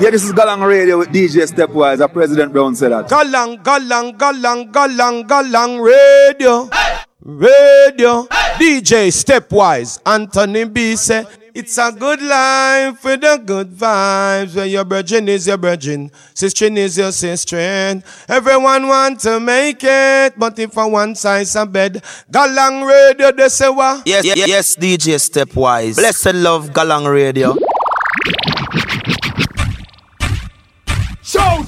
Yeah, this is Galang Radio with DJ Stepwise. A President Brown said that. Galang, Galang, Galang, Galang, Galang Radio. Radio. DJ Stepwise. Anthony B said, it's a good life with the good vibes. Where your virgin is your virgin, sister is your sister. Everyone want to make it, but if I one size a bed, Galang Radio, they say what? Yes, yes, yes, DJ Stepwise. Blessed love, Galang Radio.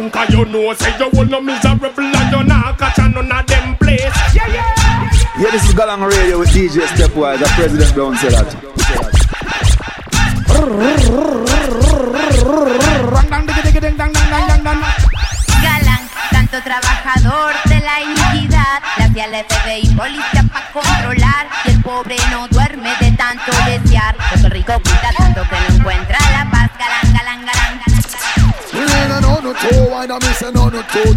galang, cause you know say you will no miserable and you not catch a none of them place. Yeah, yeah. Yeah, this is Galang Radio with DJ Stepwise. A President Brown said that. Galán, tanto trabajador de la iniquidad, le hacía el FBI policía para controlar. Y el pobre no duerme de tanto desear. Lo que el rico cuida tanto que no encuentra la paz. Galán, galán, galán, galán. No, no, two, I don't miss a no, no, two,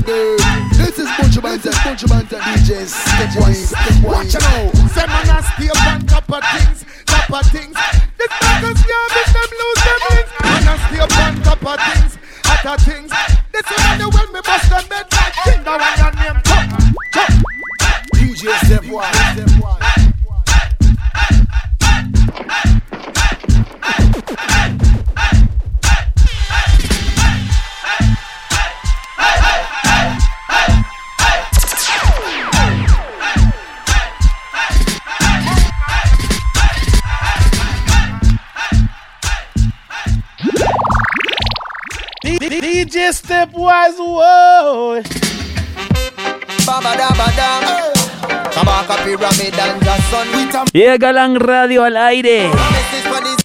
This is Bunch of Banter, Bunch of Banter DJs. Step wise, step wise. Watch out. Say man, I stay up on top of things, top of things. This niggas can't make them lose their wings. Man, I stay up on top of things, hot of things. This is when the when me bust them bed like king. That one your name, chop, chop. DJ Step wise, step wise. DJ Stepwise, whoa. Baba dabba dam. Kabaka pyramid and Jackson with a Yeah, Galán Radio al aire.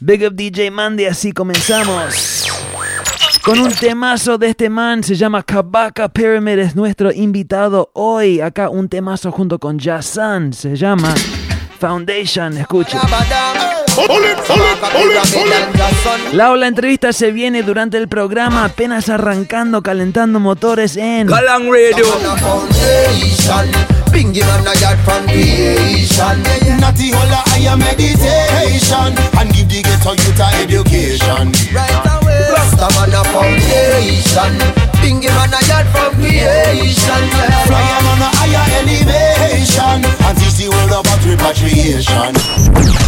Big Up DJ Mandy, así comenzamos. Con un temazo de este man, se llama Kabaka Pyramid, es nuestro invitado hoy. Acá un temazo junto con Jason, se llama Foundation, escuchen. Jackson. La entrevista se viene durante el programa, apenas arrancando, calentando motores en Galang Radio. Flying on a higher elevation and teach the world about repatriation.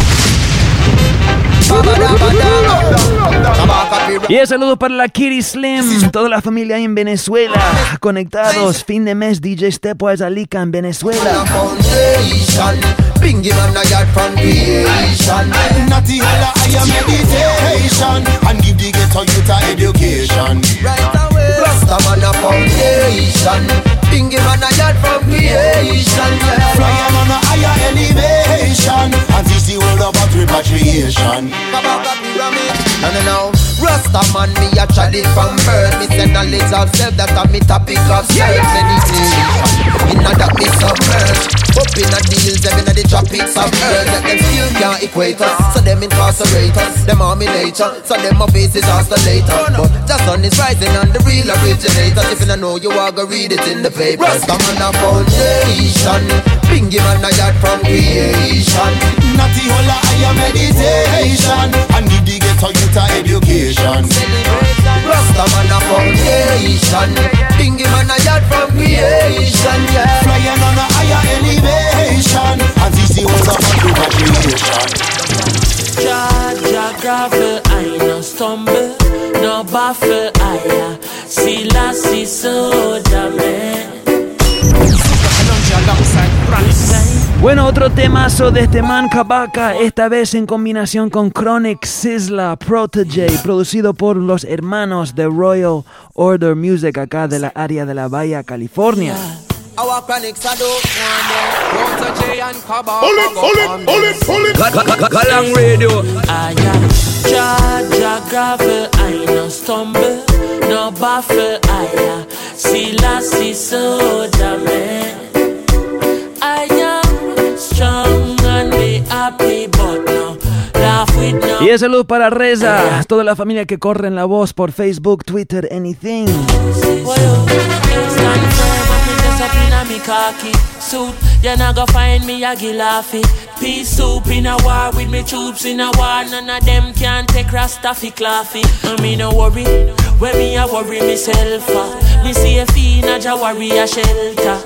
Y saludos para la Kitty Slim, toda la familia en Venezuela, conectados, fin de mes, DJ Stepwise Alica en Venezuela. And the world about repatriation. Kabaka pyramid. No, no, no. Rasta man, me a tried it from birth. Me say knowledge of self, that a me topic of self meditation. Inna that me submerge. Up inna the hills, them inna the tropics of earth. That them still can't equate us, so them incarcerate us. Them are me nature, so them my faces oscillator. But just sun is rising on the real originators. If you don't know, you are gonna read it in the paper. Rasta man a foundation. Bingy man a yard from creation. Natty holla higher meditation and the ghetto youth a education. Rasta man a foundation Bingy man a yard from creation yeah. Flying on a higher elevation and this teach the world about repatriation. Jah, Jah gravel, I no stumble, no baffle, I see la see so man. Bueno, otro temazo de este man Kabaka, esta vez en combinación con Chronic Sizzla Protege, producido por los hermanos de Royal Order Music acá de la área de la Bahía, California. Our chronics are dope Protege and Kabaka Pull it, pull it, pull it, pull it. Galang Radio I Jah, Jah gravel, I no stumble, no baffle, I See, lassie, soldier man. I am Y es salud para Reza, toda la familia que corre en la voz por Facebook, Twitter, anything. I. When me a worry myself, uh, me see a fiend a ja worry a shelter. Stand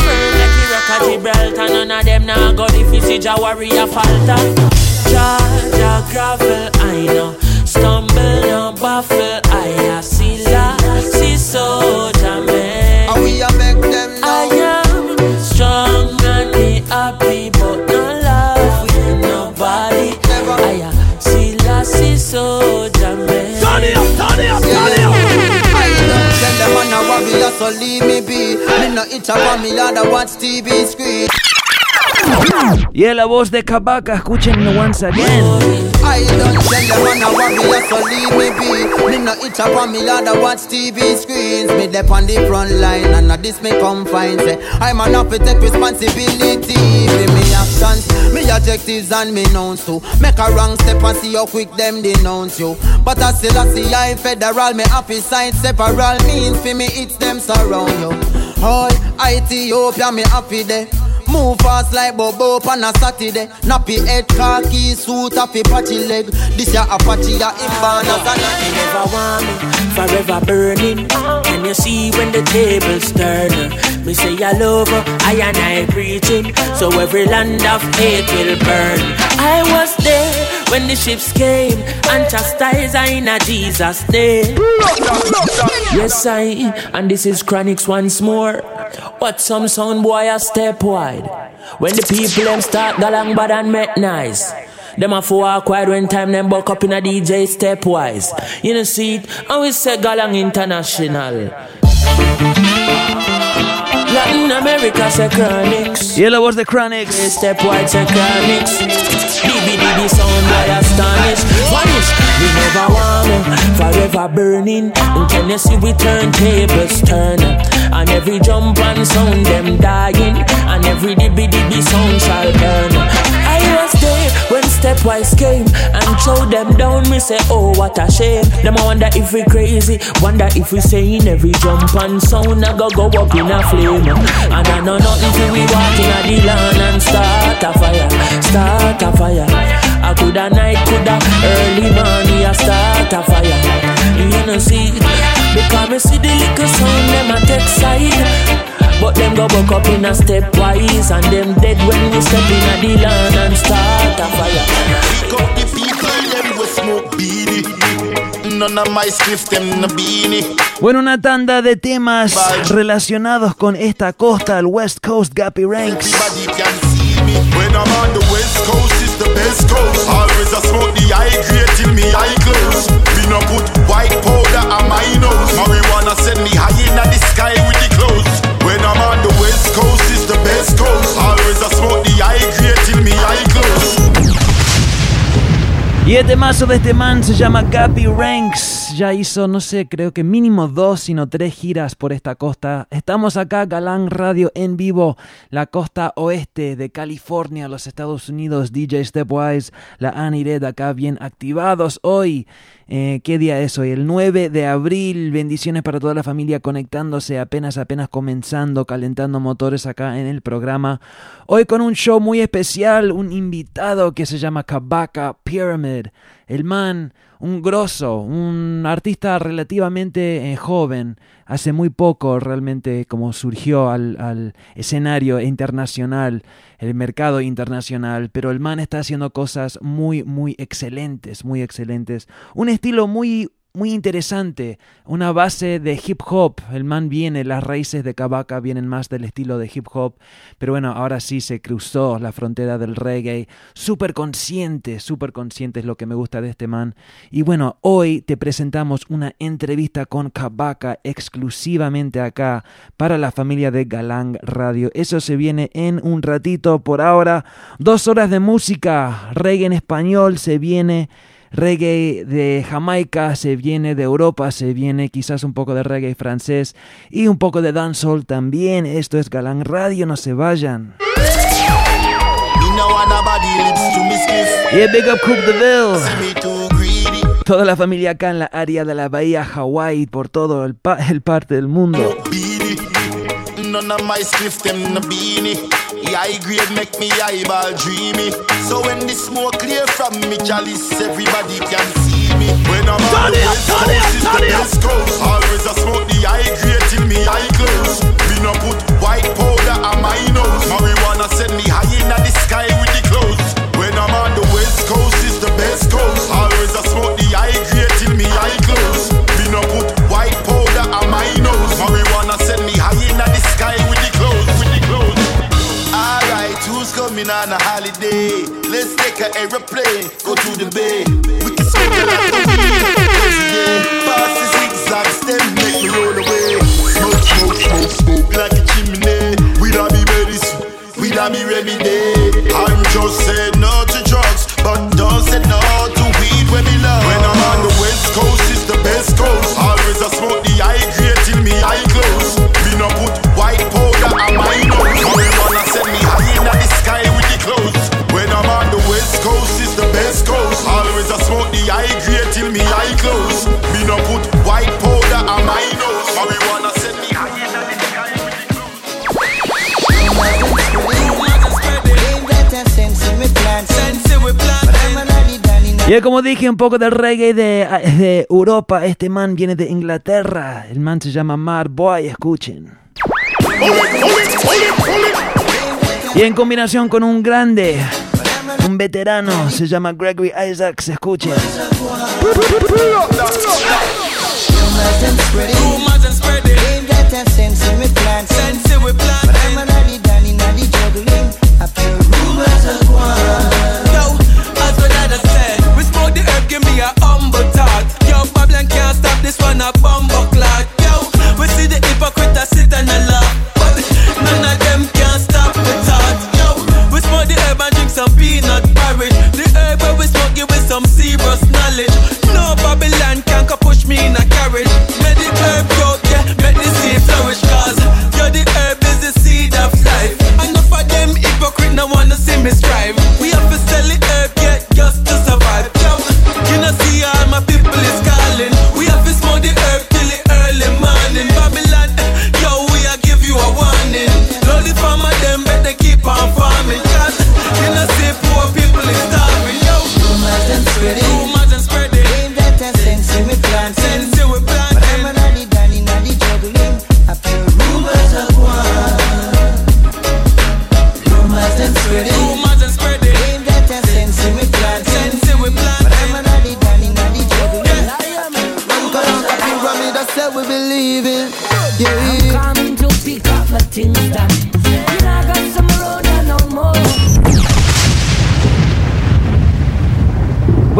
firm like the rock of Gibraltar. None of them nah go if you see ja worry a falter. Ja, ja gravel, I know. Stumble, no baffle, I a see la, see soldier man. And we a make them I know. am strong and be happy, but no love with nobody. I am see la, see soldier man. I don't tell them man a warrior, so leave me be. Me no itch up me yard, I watch TV screen. Y la voz de Kabaka, escúchenlo once again. I don't tell them man a warrior, so leave me be. Me no itch up me yard, I watch TV screens. Me dep on the front line, and at this me come find say I'm an to take responsibility for me actions, me objectives and me nouns too. Make a wrong step and see how quick them denounce you. But I still I see I federal, me happy side separal means for me it's them surround you. All Ethiopia me happy there. Move fast like Bobo on a Saturday. Nappy head, khaki suit, happy patchy leg. This ya Apache, ya Imbanas and a Never want me, forever burning. Can you see when the tables turn? Me say I love her, I and I preaching. So every land of hate will burn. I was there when the ships came and chastised I in a Jesus name. Yes, I, and this is Chronics once more. What some sound boy a step wide. When the people them start galang bad and met nice. Them a walk wide when time them buck up in a DJ stepwise. You know see it, and we say galang international. Latin America se Chronics. Yellow was the Chronics. Step white se Chronics. DBDB sound by astonish. Vanish, we never warm. Forever burning. In Tennessee we turn tables, turn. And every jump and sound them dying. And every DBDB sound shall burn. I there when Stepwise came and throw them down. Me say, oh what a shame. Them a wonder if we crazy. Wonder if we saying every jump and sound a go go up in a flame. And I know nothing till we walk in a the land and start a fire, start a fire. I coulda night, coulda early morning, I start a fire. You know see, because me see the little sound them a take side. But them go buck up in a stepwise And them dead when we step in a the land and start a fire. Pick up the people, them go smoke beanie. None of my spliff, them no beanie. Bueno, una tanda de temas relacionados con esta costa, el West Coast Gappy Ranks. When I'm on the west coast, it's the best coast. Always I smoke the eye grade till me eye close. Y este mazo de este man se llama Gappy Ranks. Ya hizo, no sé, creo que mínimo dos, sino tres giras por esta costa. Estamos acá, Galán Radio en vivo, la costa oeste de California, los Estados Unidos. DJ Stepwise, la Anired acá bien activados hoy. Eh, ¿Qué día es hoy? El 9 de abril. Bendiciones para toda la familia conectándose apenas, apenas comenzando, calentando motores acá en el programa. Hoy con un show muy especial, un invitado que se llama Kabaka Pyramid. El man, un grosso, un artista relativamente eh, joven, hace muy poco realmente como surgió al, al escenario internacional, el mercado internacional, pero el man está haciendo cosas muy, muy excelentes, muy excelentes. Un estilo muy muy interesante, una base de hip hop. El man viene, las raíces de Kabaka vienen más del estilo de hip hop, pero bueno, ahora sí se cruzó la frontera del reggae. Súper consciente, súper consciente es lo que me gusta de este man. Y bueno, hoy te presentamos una entrevista con Kabaka exclusivamente acá para la familia de Galang Radio. Eso se viene en un ratito. Por ahora, dos horas de música, reggae en español se viene reggae de Jamaica, se viene de Europa, se viene quizás un poco de reggae francés y un poco de dancehall también. Esto es Galán Radio, no se vayan. Y yeah, Big Up Cook DeVille. Toda la familia acá en la área de la bahía Hawaii, por todo el, pa el parte del mundo. None of my them beanie. The high grade make me eyeball dreamy. So when the smoke clear from me chalice, everybody can see me. When I'm on the west coast, it's the best coast. Always I smoke the high grade till me eye close. Me no put white powder on my nose. Marijuana send me high in the sky with the clothes. When I'm on the west coast, it's the best coast. Always I smoke the high grade till me eye close. Coming on a holiday? Let's take an aeroplane, go to the bay. We can smoke a lot of weed. Pass the zigzags, then make me roll away. Smoke, smoke, smoke, smoke like a chimney. We don't be ready, we don't be ready day. I'm just saying no to drugs, but don't say no to weed when me Y como dije, un poco del reggae de, Europa. Este man viene de Inglaterra. El man se llama Mar Boy, escuchen. Y en combinación con un grande, un veterano, se llama Gregory Isaacs, escuchen. Yo, give me a humble thought. Yo, Babylon can't stop this one, a bumbo clock. Yo, we see the hypocrite a sit and a laugh. But none of them can stop the thought. Yo, we smoke the herb and drink some peanut porridge. The herb where we smoke it with some serious knowledge.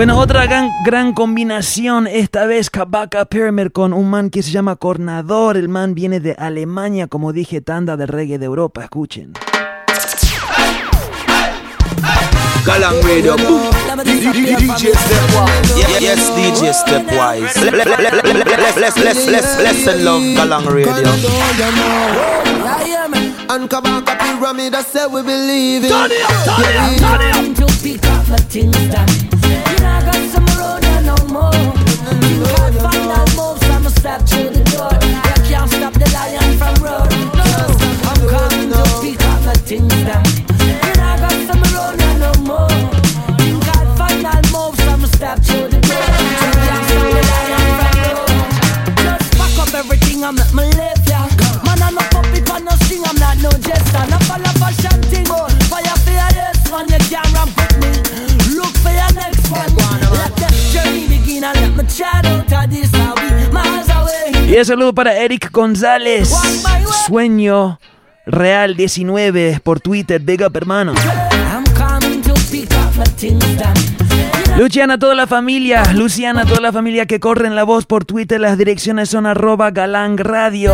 Bueno, otra gran, gran combinación, esta vez Kabaka Pyramid con un man que se llama Cornador. El man viene de Alemania, como dije, tanda de reggae de Europa, escuchen. Galang Radio. DJ Stepwise. Yes, DJ Stepwise. Bless, bless, bless, bless, and love Galang Radio. And Kabaka Pyramid, I said we believe in. Turn it up, turn it up, turn it up. Saludo para Eric González. Sueño Real 19 por Twitter. Big up, hermano. Luciana, toda la familia. Luciana, toda la familia que corre en la voz por Twitter. Las direcciones son arroba galang radio.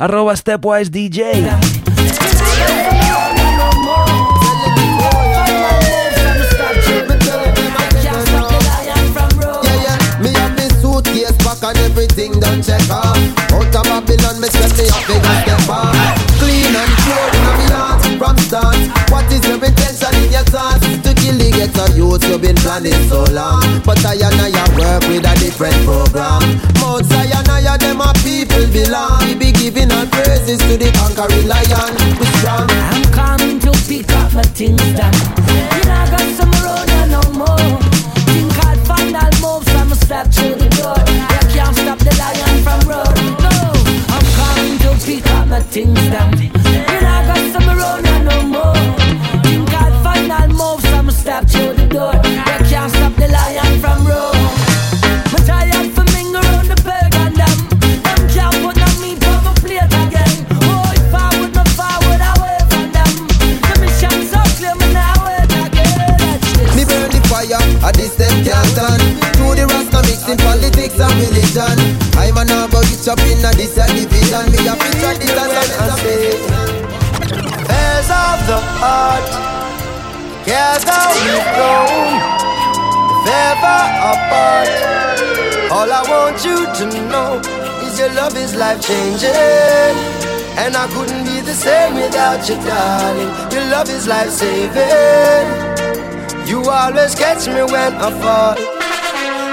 Arroba stepwise DJ. everything done check off. Out of Babylon, me stress me off, they just step off. Clean and pure in my heart from start. What is your intention in your thoughts? To kill the ghetto youth you've been planning so long. But I and I work with a different program. Mount Zion, I and them are people belong. We be giving our praises to the conquering lion. We strong. I'm coming to pick up my things that you not got some road no more. Think I'll find I'll move, so I'ma the door from road No, I'm coming to pick up my things know I got some road no more. Think out moves I'ma step through the door. You can't stop the lion from road around the pagan them can't put plate again. Oh, if I would not away from them. The so clear, me again Me burn the fire, can't To rasta mixing politics and religion. I'm an go get up in a this a division Me a picture this as a message Affairs of the heart Together we've grown If ever apart. All I want you to know Is your love is life changing. And I couldn't be the same without you darling. Your love is life saving. You always catch me when I fall.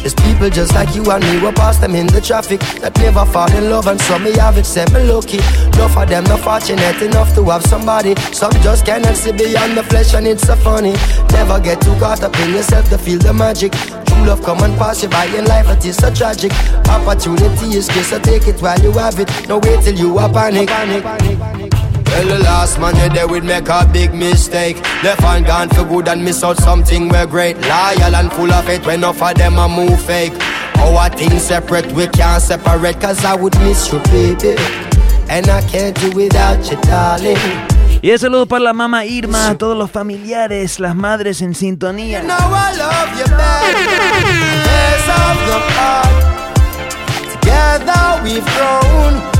There's people just like you and me, we pass them in the traffic that never fall in love, and some me have it, say me lucky. Enough of them not fortunate enough to have somebody. Some just cannot see beyond the flesh, and it's so funny. Never get too caught up in yourself to feel the magic. True love come and pass you by in life, it is so tragic. Opportunity is just so take it while you have it. No wait till you are panic. panic. Well, the last man you there would make a big mistake. Left and gone for good and miss out something we're great. Loyal and full of it when enough of them a move fake. Our things separate, we can't separate. Cause I would miss you, baby. And I can't do without you, darling. Y el saludo para la mamá Irma, todos los familiares, las madres en sintonía. Now I love you, baby. Together we've grown.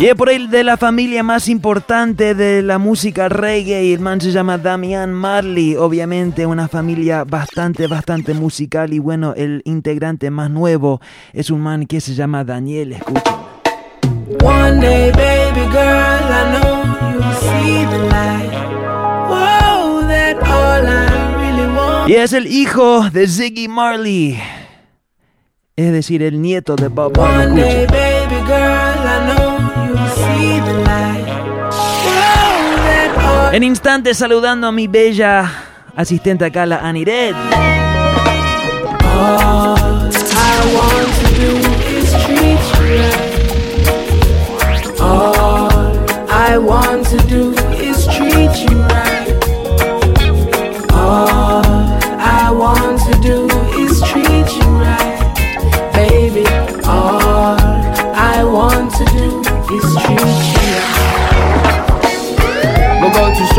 Y es por ahí de la familia más importante de la música reggae el man se llama Damian Marley, obviamente una familia bastante, bastante musical y bueno, el integrante más nuevo es un man que se llama Daniel, escuchen. One day, baby girl, I know you'll see the light. Whoa, that all I really want. Y es el hijo de Ziggy Marley, es decir, el nieto de Bob Marley. En instantes saludando a mi bella asistente acá, la Anired. All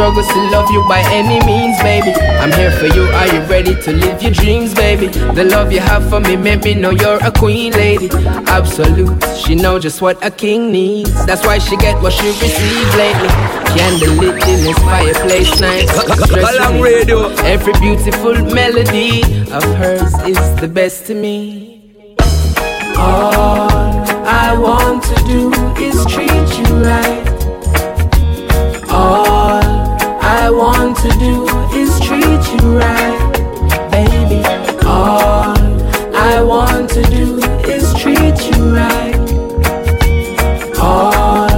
struggles to love you by any means, baby. I'm here for you. Are you ready to live your dreams, baby? The love you have for me made me know you're a queen, lady. Absolute. She know just what a king needs. That's why she get what she received lately. Candlelit in this fireplace night. Galang Radio. Every beautiful melody of hers is the best to me. All I want to do is treat you right. To do is treat you right, baby. All I want to do is treat you right. All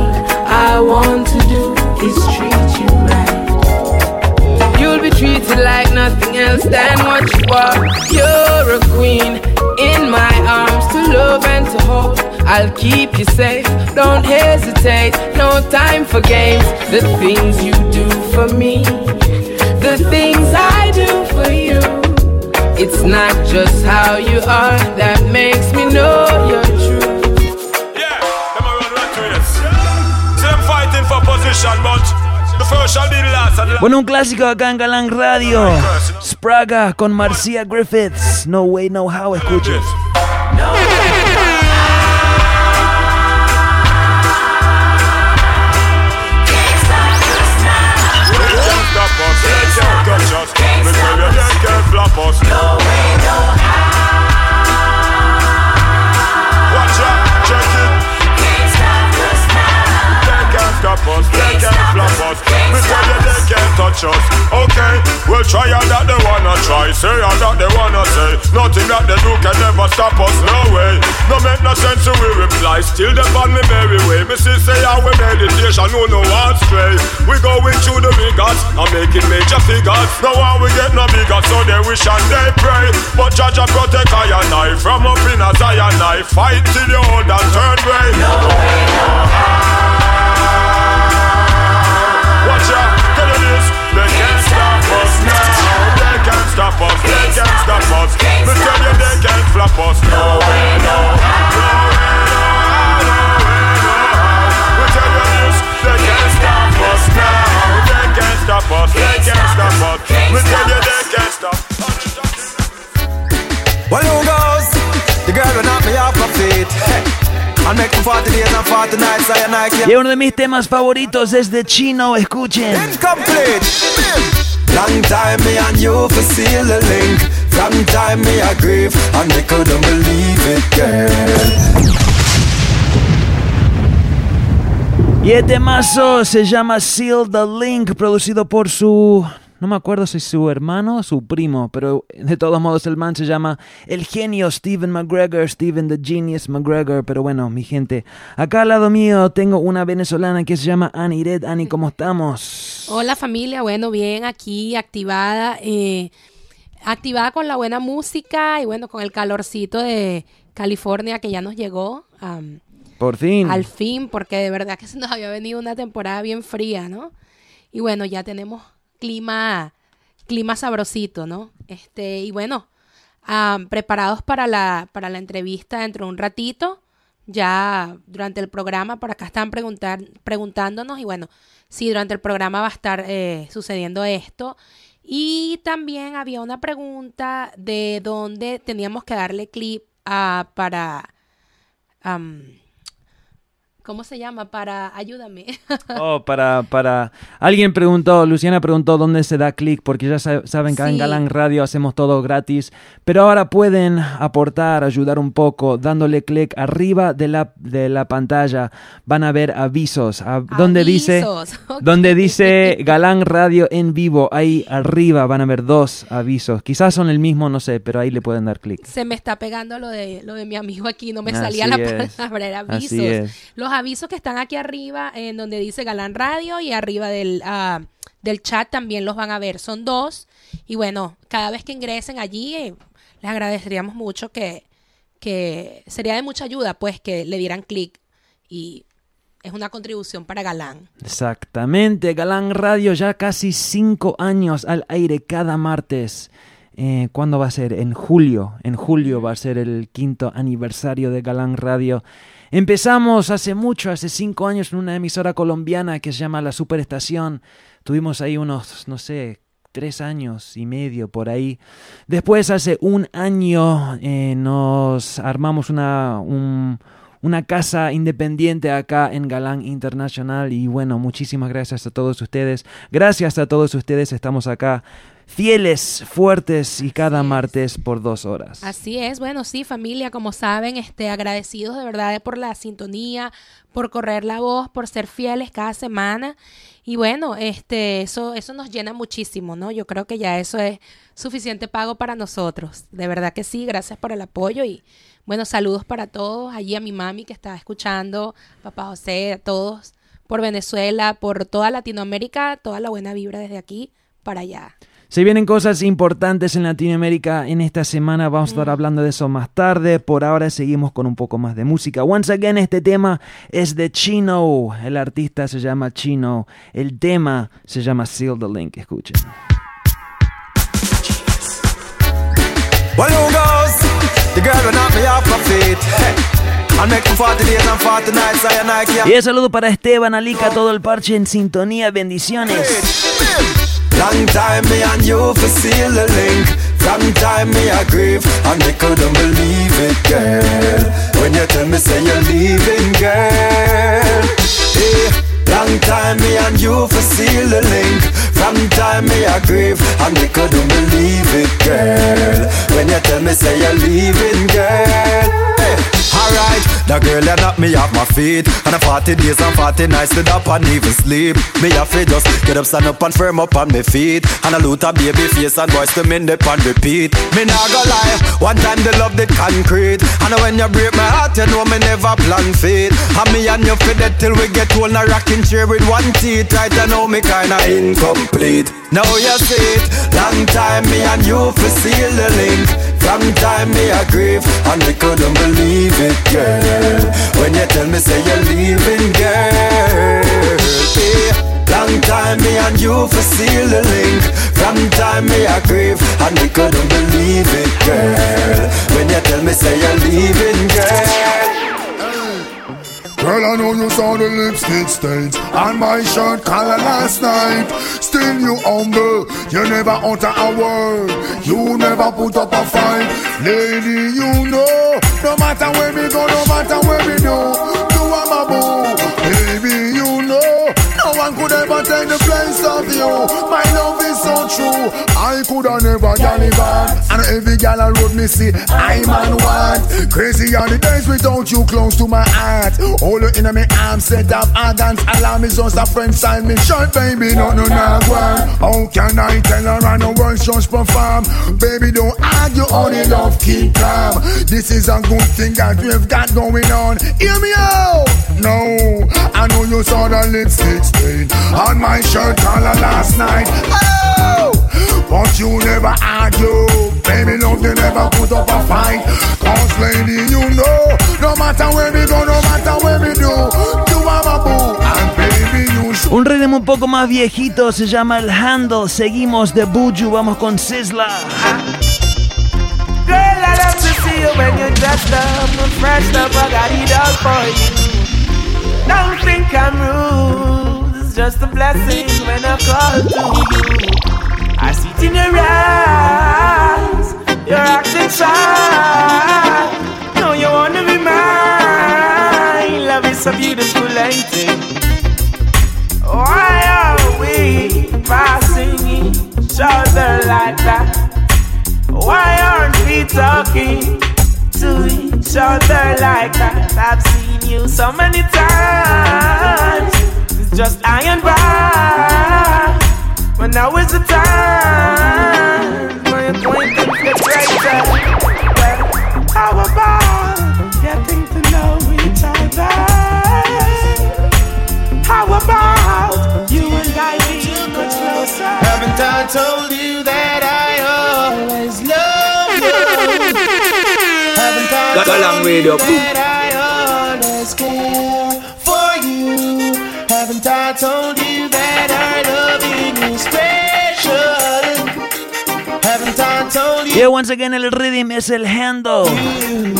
I want to do is treat you right. You'll be treated like nothing else than what you are. You're a queen in my arms to love and to hold. I'll keep you safe, don't hesitate. No time for games. The things you do for me, the things I do for you. It's not just how you are that makes me know you're true. Yeah, them a run run to this. See them fighting for position, but the first shall be the last and the last. Bueno, un clásico acá en Galang Radio. Spraga con Marcia Griffiths. No way, no how, escuchen. boss. No. us, they can't flop us. Tell you they can't touch us. Okay, we'll try all that they wanna try, say all that they wanna say. Nothing that they do can never stop us, no way. No make no sense to we reply. Still the on me merry way. Me see say how we meditation, no no one stray. We go into the bigots, I'm making major figures. No one we get no bigger, so they wish and they pray. But judge and protect I and I from up in a Zion. I fight till you hold and turn way. No way, no way. Watch out, tell you this, they can't stop us now. They can't stop us, they can't stop us. Me tell you they can't flop us. No way, no how. No way, how, no way, how. Me stop us now. They can't stop us, can't stop tell you they can't stop. Well, who goes? The girl will knock me off my feet. Y uno de mis temas favoritos es de Chino, escuchen. Long time me and you for seal the link. From time me I grieve and they couldn't believe it, girl. Y el temazo se llama Seal the Link, producido por su... No me acuerdo si su hermano o su primo, pero de todos modos el man se llama el genio Steven McGregor, Steven the Genius McGregor. Pero bueno, mi gente, acá al lado mío tengo una venezolana que se llama Annie Red. Annie, ¿cómo estamos? Hola familia, bueno, bien, aquí activada, eh, activada con la buena música y bueno, con el calorcito de California que ya nos llegó. Por fin. Al fin, porque de verdad que se nos había venido una temporada bien fría, ¿no? Y bueno, ya tenemos clima, clima sabrosito, ¿no? Este, y bueno, preparados para la, para la entrevista dentro de un ratito. Ya durante el programa, por acá están preguntar, preguntándonos, y bueno, sí, durante el programa va a estar eh, sucediendo esto. Y también había una pregunta de dónde teníamos que darle clip a, para. am, ¿Cómo se llama? Para. Ayúdame. Oh, para, para... Alguien preguntó, Luciana preguntó dónde se da clic, porque ya sa- saben que en Sí. Galán Radio hacemos todo gratis, pero ahora pueden aportar, ayudar un poco, dándole clic arriba de la, de la pantalla. Van a ver avisos, a- donde dice, Avisos, ok. donde dice Galán Radio en vivo, ahí arriba van a ver dos avisos. Quizás son el mismo, no sé, pero ahí le pueden dar clic. Se me está pegando lo de lo de mi amigo aquí, no me Así salía la es. palabra, era Así avisos. es. Los avisos que están aquí arriba, en donde dice Galán Radio y arriba del, ah, del chat también los van a ver. Son dos. Y bueno, cada vez que ingresen allí, eh, les agradeceríamos mucho que, que sería de mucha ayuda, pues, que le dieran clic. Y es una contribución para Galán. Exactamente, Galán Radio ya casi cinco años al aire cada martes. Eh, ¿Cuándo va a ser? En julio. En julio va a ser el quinto aniversario de Galán Radio. Empezamos hace mucho, hace cinco años, en una emisora colombiana que se llama La Superestación. Tuvimos ahí unos, no sé, tres años y medio por ahí. Después, hace un año, eh, nos armamos una, un- una casa independiente acá en Galán Internacional. Y bueno, muchísimas gracias a todos ustedes. Gracias a todos ustedes, estamos acá fieles, fuertes y cada martes por dos horas. Así es, bueno, sí, familia, como saben, este, agradecidos de verdad por la sintonía, por correr la voz, por ser fieles cada semana. Y bueno, este, eso, eso nos llena muchísimo, ¿no? Yo creo que ya eso es suficiente pago para nosotros. De verdad que sí, gracias por el apoyo y bueno, saludos para todos, allí a mi mami que está escuchando, papá José, a todos, por Venezuela, por toda Latinoamérica, toda la buena vibra desde aquí para allá. Se vienen cosas importantes en Latinoamérica en esta semana, vamos a estar hablando de eso más tarde. Por ahora seguimos con un poco más de música. Once again, este tema es de Chino, el artista se llama Chino, el tema se llama Seal the Link, escuchen. Well, who goes? The girl will knock me off my feet. Hey. And make me 40 days and 40 nights, I and I can't. Y el saludo para Esteban, Alica, todo el parche en sintonía, bendiciones. Long time me and you for seal the link. From time me I grieve and they couldn't believe it, girl. When you tell me say you're leaving, girl. Hey, long time me and you for seal the link. From time me I grieve and they couldn't believe it, girl. When you tell me say you're leaving, girl. Hey, Alright, the girl that knock me off my feet. And a 40 days and 40 nights to up and even sleep. Me have to just get up, stand up and firm up on my feet. And a loot a baby face and voice to men dip and repeat. Me nah go lie, one time the love did concrete. And when you break my heart, you know me never plan fate. And me and you fit it till we get old, a rocking chair with one teeth. Right, I know me kinda incomplete. Now you see it, long time me and you for seal the link. From time me a grieve, and me couldn't believe it, girl. When you tell me say you're leaving, girl. Eh, long time me and you for seal the link From time me a grieve And me couldn't believe it, girl When you tell me say you're leaving, girl Girl, I know you saw the lipstick stains on my shirt collar last night. Still, you humble, you never utter a word, you never put up a fight. Lady, you know, no matter where we go, no matter where we do, you are my boo. Baby, you know, no one could ever take the place of you. My love true, I could have never gallivant. And every gal I road me see, I'm on one. Crazy are the days without you close to my heart. Hold you in my arms, set up organs. Alarm is just a friend sign me short, baby. No, no, no, one. How can I tell her I know words just perform? Baby, don't argue, only love keep calm. This is a good thing that we've got going on. Hear me out. No, I know you saw the lipstick stain on my shirt collar last night. Oh, but you never argue. Baby, love you never put up a fight. Cause lady, you know, no matter where we go, no matter where we do, you are my boo. And baby, you should. Un ritmo un poco más viejito se llama el Handle. Seguimos de Buju, vamos con Sizzla. Girl, I love to see you when you're dressed up and fresh up. I got it all for you. Don't think I'm rude. It's just a blessing when I call to you. I see it in your eyes. You're acting shy. No, you wanna be mine. Love is a beautiful, it? Why are we passing each other like that? Why aren't we talking to each other like that? I've seen you so many times. It's just iron by. But now is the time. My acquaintance gets right Well, how about getting to know each other? How about you and I being much closer? Haven't I told you that I always love you? Haven't I Got a long told radio. Yeah, once again el rhythm es el Handle.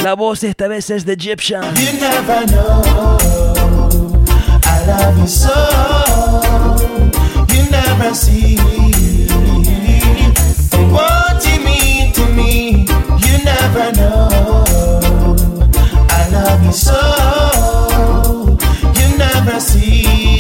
La voz esta vez es de Egyptian. You never know. I love you so. You never see what you mean to me. You never know. I love you so. You never see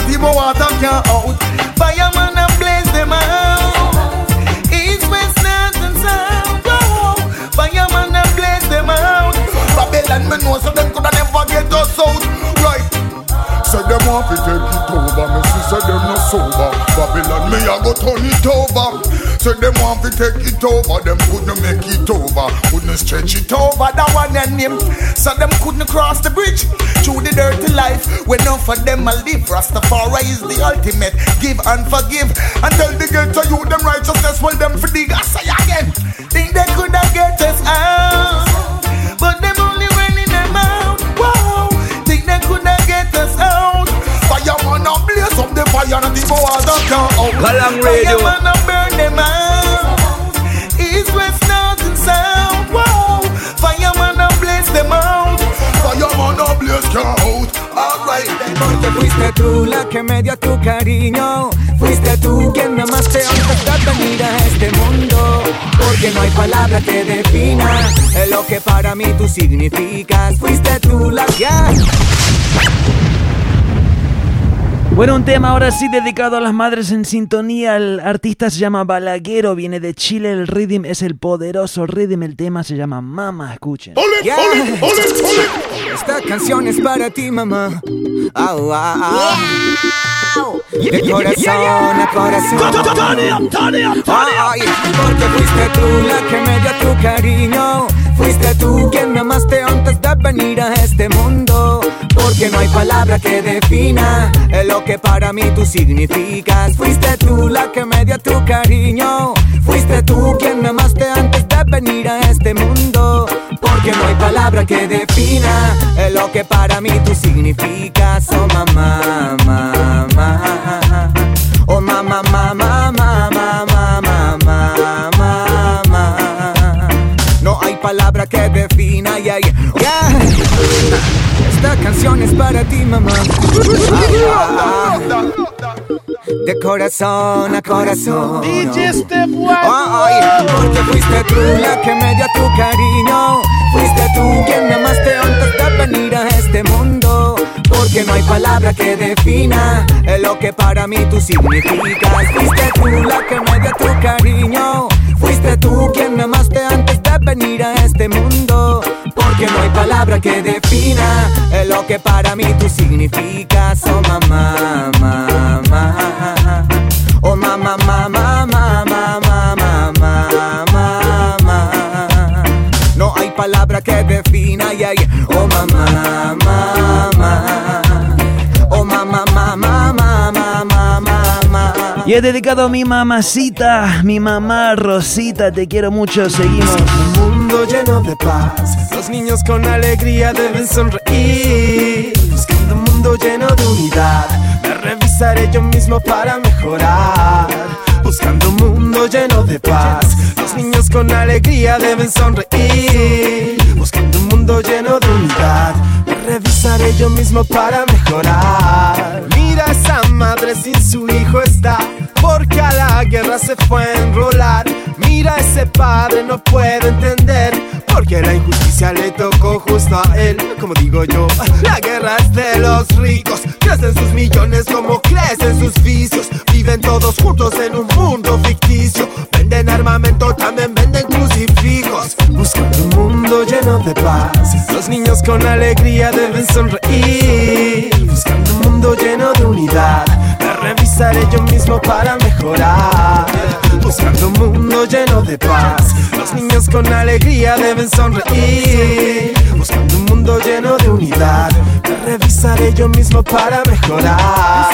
not even water can out. Fireman and blaze them out. East, west, north and south. Fireman and blaze them out. Babylon, me know them want to take it over, me see say them no sober. Babylon, me a go turn it over. Say them want to take it over, them couldn't make it over, couldn't stretch it over. That one and him, so them couldn't cross the bridge through the dirty life. When none for them a live, Rastafari is the ultimate. Give and forgive, and tell the girl to you them righteousness, well them for dig. I say again, Think they could have get us out, fireman a blaze up the fire, not even water can out. Galang Radio. Fireman and burn them out. East, west, north and south. Fireman and blaze them out. Fireman a blaze can out. Alright then. porque fuiste tú la que me dio tu cariño. Fuiste tú quien me amaste antes de venir a este mundo. Porque no hay palabra que defina lo que para mí tú significas. Fuiste tú la que. Bueno, un tema ahora sí dedicado a las madres en sintonía. El artista se llama Balaguero, viene de Chile. El rhythm es el poderoso rhythm. El tema se llama Mama. Escuchen. Yeah. Esta canción es para ti, mamá. De corazón a corazón. Ay, porque fuiste tú la que me dio tu cariño. Fuiste tú quien me amaste antes de venir a este mundo. Porque no hay palabra que defina lo que para mí tú significas. Fuiste tú la que me dio tu cariño. Fuiste tú quien me amaste antes de venir a este mundo. Porque no hay palabra que defina lo que para mí tú significas. Oh mamá, mamá. Esta canción es para ti, mamá. Ah, ah. De corazón a corazón. DJ Step Ay, porque fuiste tú la que me dio tu cariño. Fuiste tú quien me amaste antes de venir a este mundo. Porque no hay palabra que defina lo que para mí tú significas. Fuiste tú la que me dio tu cariño. Fuiste tú quien me amaste antes de venir a este mundo. Porque no hay palabra que defina lo que para mí tú significas. Oh mamá, mamá. Y es dedicado a mi mamacita, mi mamá Rosita, te quiero mucho, seguimos. Un mundo lleno de paz, los niños con alegría deben sonreír. Buscando un mundo lleno de unidad, me revisaré yo mismo para mejorar. Buscando un mundo lleno de paz, los niños con alegría deben sonreír. Buscando un mundo lleno de unidad, me revisaré yo mismo para mejorar. Mira esa madre sin su hijo está, porque a la guerra se fue a enrolar. Mira ese padre no puede entender, porque la injusticia le tocó justo a él. Como digo yo, la guerra es de los ricos, crecen sus millones como crecen sus vicios. Viven todos juntos en un mundo ficticio, venden armamento, también venden crucifijos. Buscando un mundo lleno de paz, los niños con alegría deben sonreír. Buscando un mundo lleno de unidad, revisaré yo mismo para mejorar. Buscando un mundo lleno de paz, los niños con alegría deben sonreír. Buscando un mundo lleno de unidad, me revisaré yo mismo para mejorar.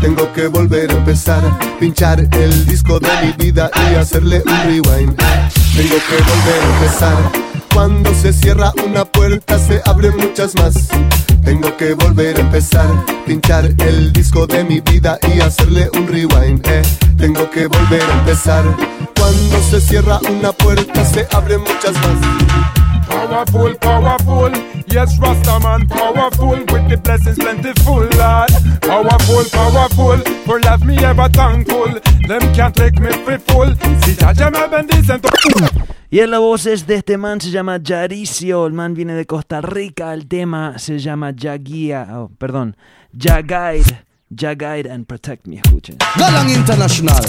Tengo que volver a empezar, pinchar el disco de mi vida y hacerle un rewind. Tengo que volver a empezar. Cuando se cierra una puerta se abren muchas más. Tengo que volver a empezar, pinchar el disco de mi vida y hacerle un rewind. eh. Tengo que volver a empezar. Cuando se cierra una puerta se abren muchas más. Powerful, powerful, yes, Rastaman, powerful, with the blessings plentiful, Lord. Powerful, powerful, for love me ever thankful. Them can't take me for full. Si Jaja me bendice, Y en la voz es de este man, se llama Yaricio. El man viene de Costa Rica. El tema se llama Jaguia. Oh, perdón. Jaguide. Jaguide and Protect Me. Escuchen. Galang International.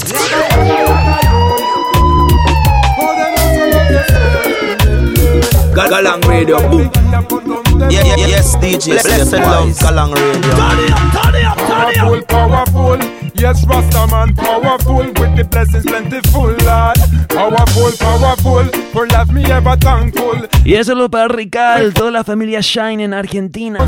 Gal- Galang Radio. Boom. Yeah, yeah, yes, DJ. Blessed love, Galang Radio. Powerful, powerful, yes, Rastaman, powerful, with the blessings plentiful, Lord. Powerful, powerful, for love me ever thankful. Y eso lo para Rical, toda la familia Shine en Argentina.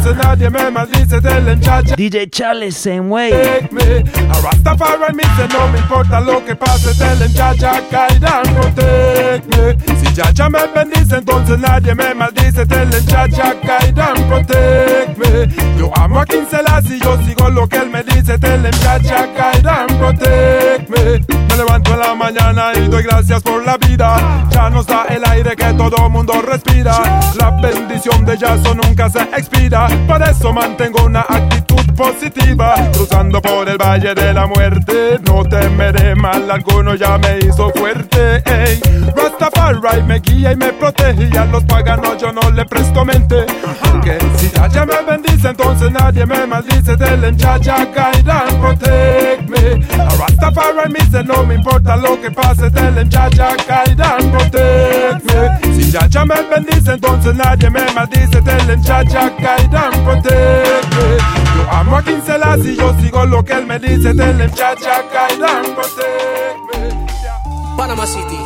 DJ Chales, same way. Take me, a Rastafari me say no me importa lo que pase, tell him Jaja guide and protect me. Si Jaja me bendice, entonces nadie me maldice, tell him Jaja guide and protect me. Yo amo a King Selassie, yo sigo lo que él me dice, tell him Jaja guide and protect me. Me levanto en la mañana y doy gracias por la vida. Ya nos da el aire que todo mundo respira. La bendición de Yaso nunca se expira. Por eso mantengo una actitud positiva. Cruzando por el valle de la muerte. No temeré mal alguno, ya me hizo fuerte. Ey. Rastafari me guía y me protege. Y a los paganos yo no le presto mente. Porque si ya me bendice, entonces nadie me maldice. Del enchacha, guide and protect me. A Rastafari me dice, no me importa lo que pase. Del enchacha, guide and protect me. Si ya me bendice, entonces nadie me maldice. Del enchacha, guide and protect me. Yo amo a Selassie y yo sigo lo que él me dice. Del enchacha, guide and protect me. Panama City,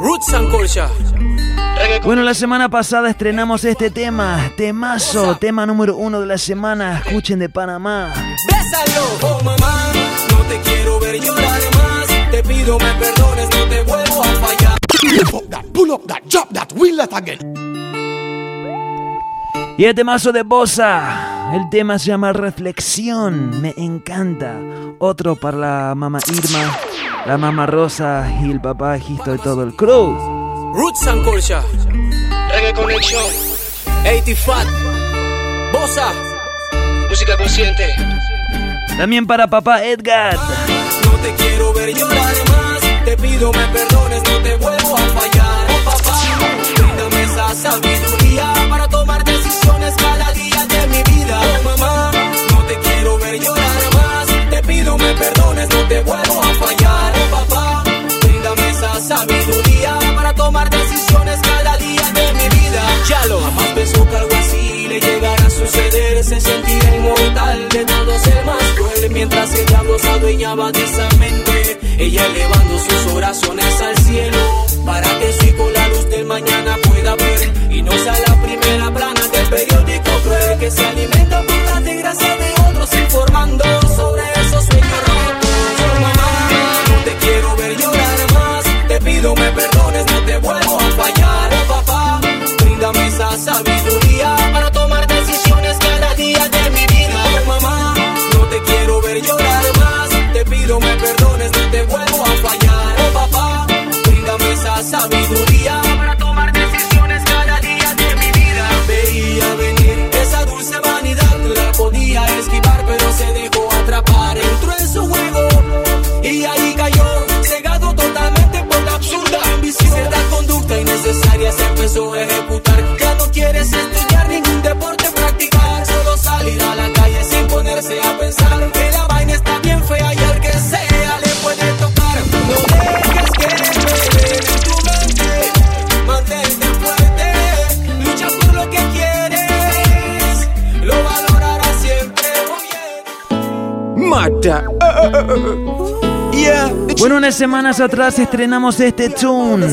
Roots and Culture. Bueno, la semana pasada estrenamos este tema, temazo, tema número uno de la semana. Escuchen de Panamá. Bésalo, oh mamá, no te quiero ver llorar más. Te pido me perdones, no te vuelvo a fallar. Pull up that, drop that, wheel that again. Y el temazo de Bosa. El tema se llama Reflexión. Me encanta. Otro para la mamá Irma, la mamá Rosa y el papá Gisto y todo el crew. Roots and Culture. Reggae Connection. 80 Fat. Bosa. Música consciente. También para papá Edgar. No te quiero ver llorar más. Te pido me perdones, no te vuelvo a fallar. Oh papá, bríndame esa sabiduría para tomar decisiones cada día de mi vida. Oh mamá, no te quiero ver llorar más. Te pido me perdones, no te vuelvo a fallar. Oh papá, bríndame esa sabiduría tomar decisiones cada día de mi vida. Ya lo jamás pensó que algo así le llegara a suceder. Se sentía inmortal de todos el más cruel. Mientras el diablo adueñaba de esa mente. Ella elevando sus oraciones al cielo. Para que su hijo la luz del mañana pueda ver. Y no sea la primera plana del periódico cruel. Que se alimenta por la desgracia de otros. Informando down. Uh, uh, uh, yeah. Bueno, unas semanas atrás estrenamos este tune.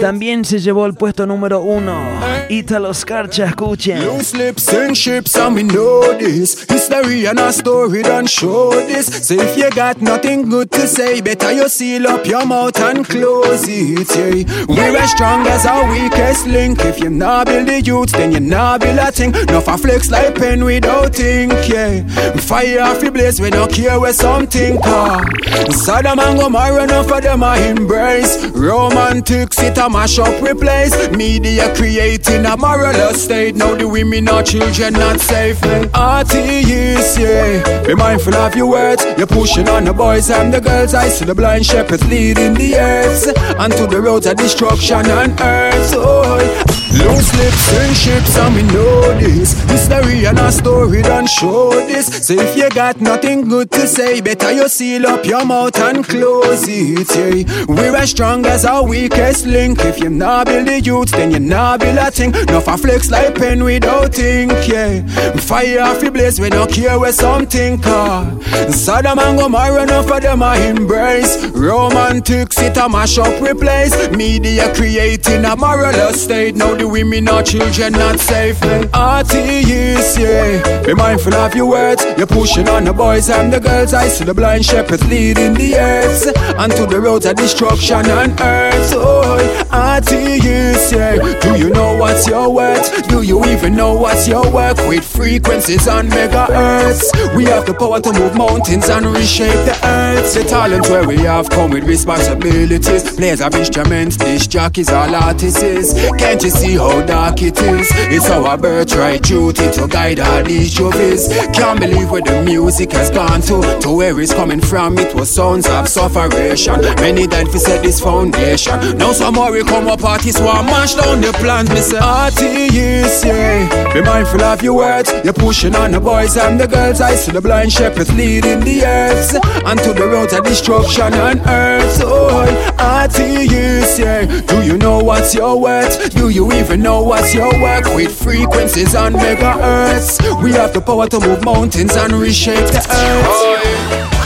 También se llevó al puesto número uno. Italo Scarcha, escuchen. Loose lips and ships, and we know this. History and a story don't show this. So if you got nothing good to say, better you seal up your mouth and close it. Yeah. We're as strong as our weakest link. If you not build the youth, then you not build a thing. No for flex like pen without think. Yeah. Fire off the blaze, we don't care where something come. Saddam and Gomorrah, enough for them I embrace. Romantics, it a mash up replace. Media creating a moral state. Now the women or children not safe. RTS, yeah. Be mindful of your words. You're pushing on the boys and the girls. I see the blind shepherds leading the earth. Onto the roads of destruction and earth. Oh, Loose lips and ships, and we know this. History and a story don't show this. So if you got nothing good to say, better you seal up your mouth and close it. Yeah. We're as strong as our weakest link. If you not build the youth, then you not build a thing. No for flex like pen without think. Yeah. Fire off the blaze, we don't care where something come. Ah. Saddam and Gomorrah, enough for them I embrace. Romantics, it a mash up replace. Media creating a moral state. Now the women or children not safe. RTS, yeah. Be mindful of your words. You're pushing on the boys and the girls. I see the blind shepherds leading the earth. Onto the roads of destruction and earth. Oh, RTS, yeah. Do you know what's your worth? Do you even know what's your work with frequencies and megahertz? We have the power to move mountains and reshape the earth. The talent where we have come with responsibilities. Players of instruments, dish jockeys, all artists. Can't you see how dark it is? It's our birthright duty to guide all these juvies. Can't believe where the music has gone to, to where it's coming from. It was sounds of sufferation. Many died for set this foundation. Now some more we come up artists want mash down the plans. Me say RTS, yeah. Be mindful of your words. You're pushing on the boys and the girls. I see the blind shepherds leading the earth onto the road of destruction on earth. Oh, RTS, yeah. Do you know what's your worth? Do you even know what's your work with frequencies and megahertz? We have the power to move mountains and reshape the earth. Oh,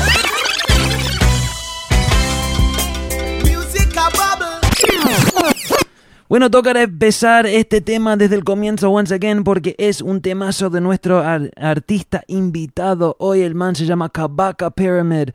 Bueno, tocará empezar este tema desde el comienzo once again porque es un temazo de nuestro ar- artista invitado. Hoy el man se llama Kabaka Pyramid.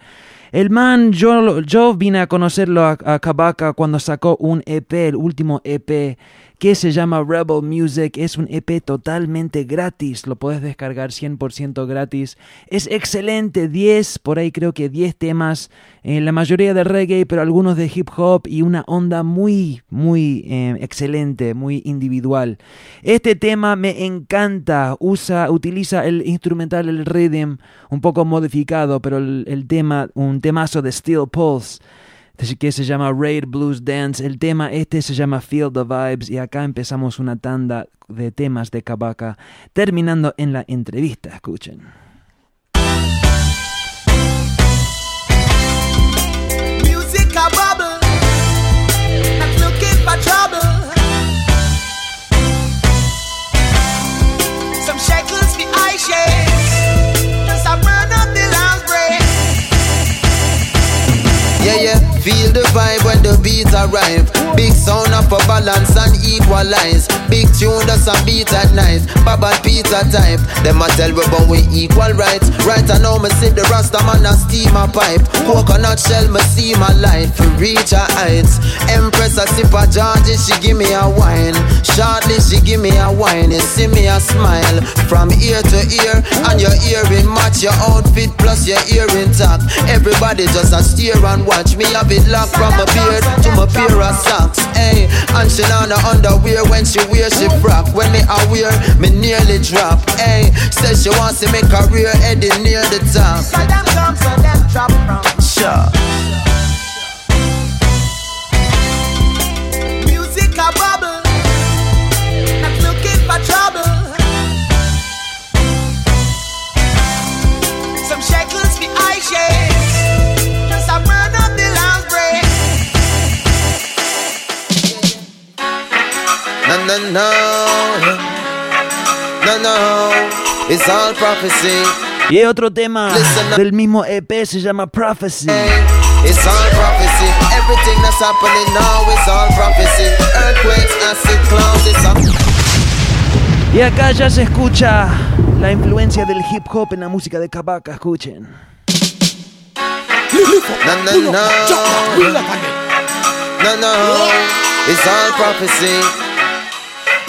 El man, yo, yo vine a conocerlo a, a Kabaka cuando sacó un EP, el último EP, que se llama Rebel Music. Es un EP totalmente gratis, lo puedes descargar 100% gratis. Es excelente, 10, por ahí creo que 10 temas, eh, la mayoría de reggae, pero algunos de hip hop y una onda muy, muy eh, excelente, muy individual. Este tema me encanta, usa, utiliza el instrumental, el rhythm, un poco modificado, pero el, el tema, un temazo de Steel Pulse que se llama Raid Blues Dance. El tema este se llama Feel the Vibes y acá empezamos una tanda de temas de Kabaka, terminando en la entrevista. Escuchen. Music a bubble, not looking for trouble. Some shekels me eye shades, just a burn up the last break. Yeah, yeah, feel the vibe when the beats arrive. Big sound up for balance and equalize. Big tune that's a beat at night. Baba pizza type. Them a tell we but we equal rights. Right I know me see the Rasta man a steam a pipe. Coconut shell me see my life. Reach her heights. Empress a sip a Georgie, she give me a wine. Shortly she give me a wine. You see me a smile from ear to ear. And your earring match your outfit plus your earring top. Everybody just a stare and watch me have it locked from my beard to my pair of socks. Hey, and she on the underwear when she wear she frock. When me a wear, me nearly drop. Hey, says she wants to make career heading near the top. So them come, so them drop from. Sure. No, no, no. No. It's all prophecy. Y otro tema del mismo EP se llama Prophecy. It's all prophecy. Everything that's happening now is all prophecy. Earthquakes, acid clouds, it's all. Y acá ya se escucha la influencia del hip hop en la música de Kabaka. Escuchen. No, no, no. No, no. It's all prophecy.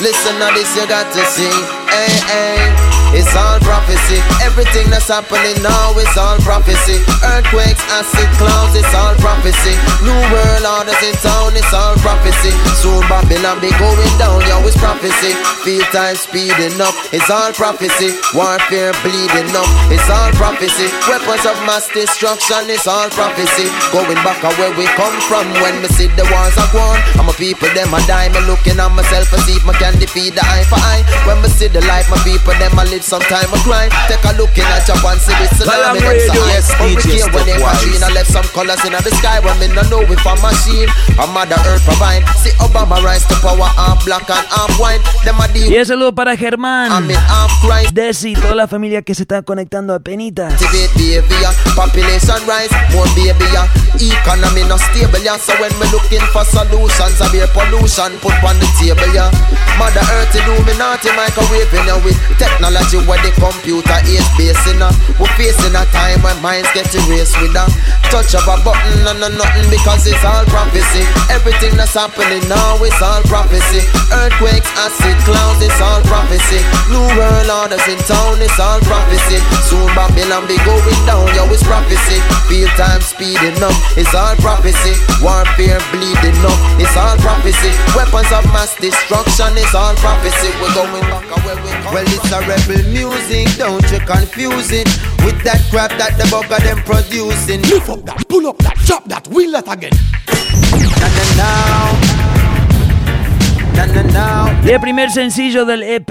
Listen to this, you got to see. Hey, hey. It's all prophecy. Everything that's happening now is all prophecy. Earthquakes, acid clouds, it's all prophecy. New world orders in town, it's all prophecy. Soon Babylon be going down, yo, it's prophecy. Feel time speeding up, it's all prophecy. Warfare bleeding up, it's all prophecy. Weapons of mass destruction, it's all prophecy. Going back to where we come from when me see the wars are gone. I'm a people, them a die. Me looking at myself and see if me can defeat the eye for eye. When me see the light, my people, them a live sometime a grind. Take a look in at Japan, see this tsunami, them Radio, say, yes, DJ Hurricane when they Stepwise. Katrina left some colors in the sky when me no know if a machine. A mother earth provide. See Obama rise to power, half black and half white. Them a deal. Y un saludo para Germán, Desi y toda la familia que se está conectando a penitas. Activate behavior, population rise, more baby yeah. Economy not stable yeah. So when me looking for solutions, I be pollution put on the table yeah. Mother Earth Illuminati microwaving yeah with technology where the computer is basing on. We're facing a time when minds get erased with a touch of a button and a nothing because it's all prophecy. Everything that's happening now is all prophecy. Earthquakes, acid clouds, it's all prophecy. New world orders in town, it's all prophecy. Soon Babylon be going down, yo, it's prophecy. Feel time speeding up, it's all prophecy. Warfare bleeding up, it's all prophecy. Weapons of mass destruction, it's all prophecy. We're going back where we come Well, it's a rebel music, don't you confuse it with that crap that the bugger them producing. Lift up that, pull up that, chop that, wheel that again. And then now. El primer sencillo del EP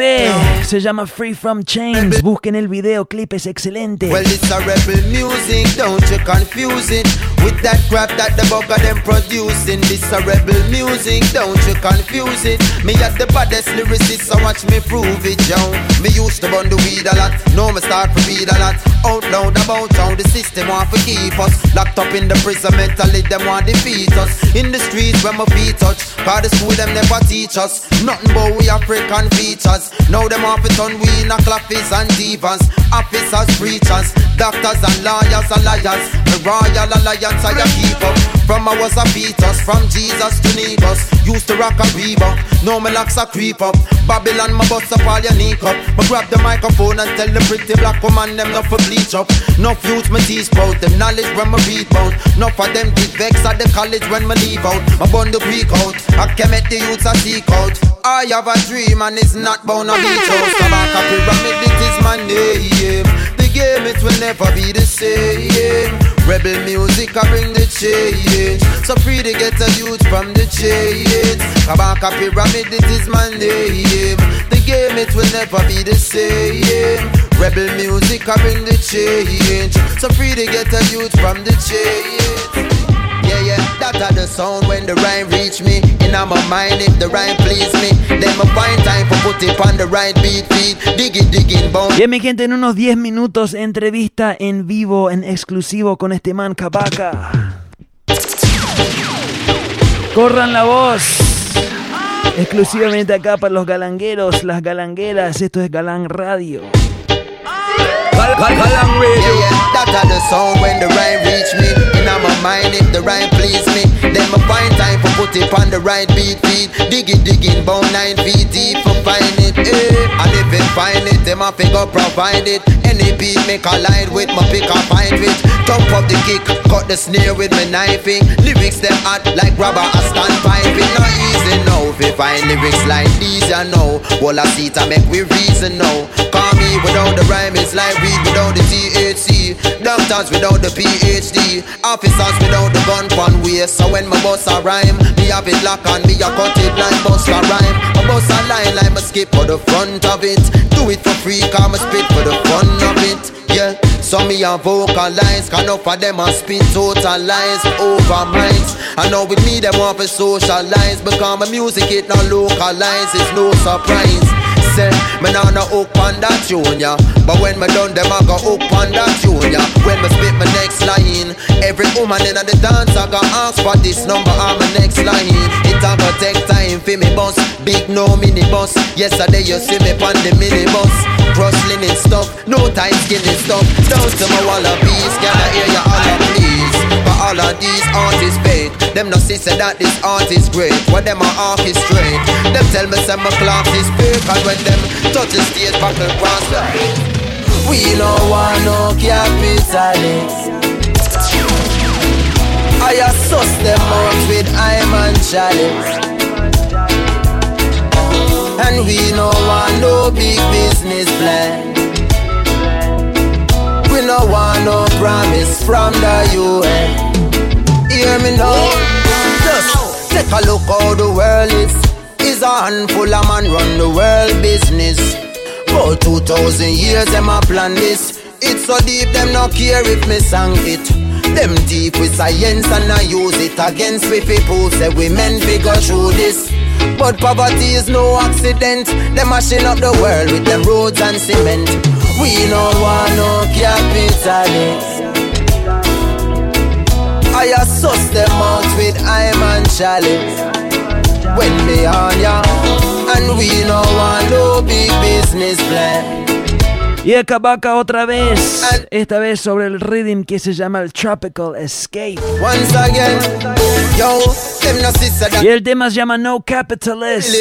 se llama Free From Chains. Busquen el videoclip, es excelente. Well, it's a rebel music, don't you confuse it with that crap that the bugger them producing. This a rebel music, don't you confuse it. Me at the baddest lyricist, so watch me prove it, yo. Me used to burn the weed a lot, now me start to read a lot. Out loud about how the system want to keep us locked up in the prison mentally, them want defeat us. In the streets where my feet touch, cause the school them never teach us. Nothing but we African features. Now them off it on we in a clappies and divas. Officers, preachers, doctors and lawyers and liars. The royal alliance I keep up. From I was a fetus, from Jesus to Negus. Used to rock a Reebok, now me locks a creep up. Babylon, my bust up all your knee cup. Me grab the microphone and tell the pretty black woman them not for bleach up. No youths me teach about them knowledge when me read about. Enough of them get vexed at the college when me leave out. My bun the out. I came at the youths I seek out. I have a dream and it's not bound to be back a pyramid, it is my name. The game it will never be the same. Rebel music, I bring the change. So free to get a youth from the chains. Kabaka pyramid, it is my name. The game, it will never be the same. Rebel music, I bring the change. So free to get a youth from the chains. Yeah, yeah, the sound when the rhyme reach me. In my mind, if the rhyme please me, then find time for put it on the right beat, beat, bone. Bien, mi gente, en unos 10 minutos, entrevista en vivo, en exclusivo con este man Kabaka. Corran la voz. Exclusivamente acá para los galangueros, las galangueras. Esto es Galán Radio. Gal gal galang radio. Yeah, yeah, that are the sound when the rhyme reach me. In my mind, if the rhyme please me, then I find time for put it on the right beat, beat. Dig it, digging, bone nine feet deep for find it. Eh. And if it find it, them a figure provide it. Any beat make a line with my pick up find it. Top up the kick, cut the snare with my knifing. Lyrics them hot like rubber, a stand piping. Not easy now. If find lyrics like these, you know. Well, I see to make we reason now. Call me without the rhyme, it's like weed without the THC. Doctors without the PhD. Officers without the gun pun waist. So when my boss a rhyme, me have it lock on me, I cut it like bust a rhyme. I bust a line like my skip for the front of it. Do it for free, come a spit for the fun of it. Yeah, so me a vocalize, can of them a spit total lies over minds. I know with me them want to socialize, because my music it not localize, it's no surprise say Me nah no hook on that tune, yeah But when me done them I go hook on that tune, yeah When me spit my next line Every woman in the dance I go ask for this number on my next line. It a go take time for me bus Big no mini bus Yesterday you see me on the mini bus Cross linen stuff No tight skinny stuff. Down to my wallabies Can I hear you all please all of these artists fake. Them no see say that this art is great. What them a orchestrate Them tell me some my class is fake. And when them touch the stage back across the We no want no capitalists I assess them out with I'm and chalice. And we no want no big business plan. We no want no promise from the UN Hear me now. Just take a look how the world is. Is a handful of man run the world business. For 2,000 years them a plan this. It's so deep them no care if me sang it. Them deep with science and I use it against we people. Say we men go through this. But poverty is no accident. Them mashing up the world with them roads and cement. We no want no capitalists I assess them out with I'm and chalice When me on ya And we no want no big business plan Y Kabaka otra vez, esta vez sobre el rhythm que se llama el Tropical Escape. Once again, yo, no Y el tema se llama No Capitalist.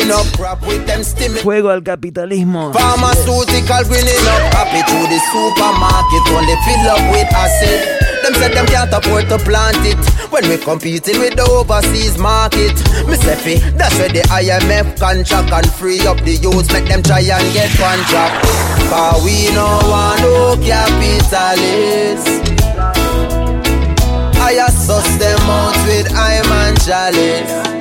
Fuego al capitalismo. Pharmaceutical grinning up happy to the supermarket they fill up with acid. Them said them can't afford to plant it when we competing with the overseas market. Say fi, that's where the IMF contract and free up the youths, make them try and get contract. Cause we no want no capitalists. I suss them out with I'm and chalice.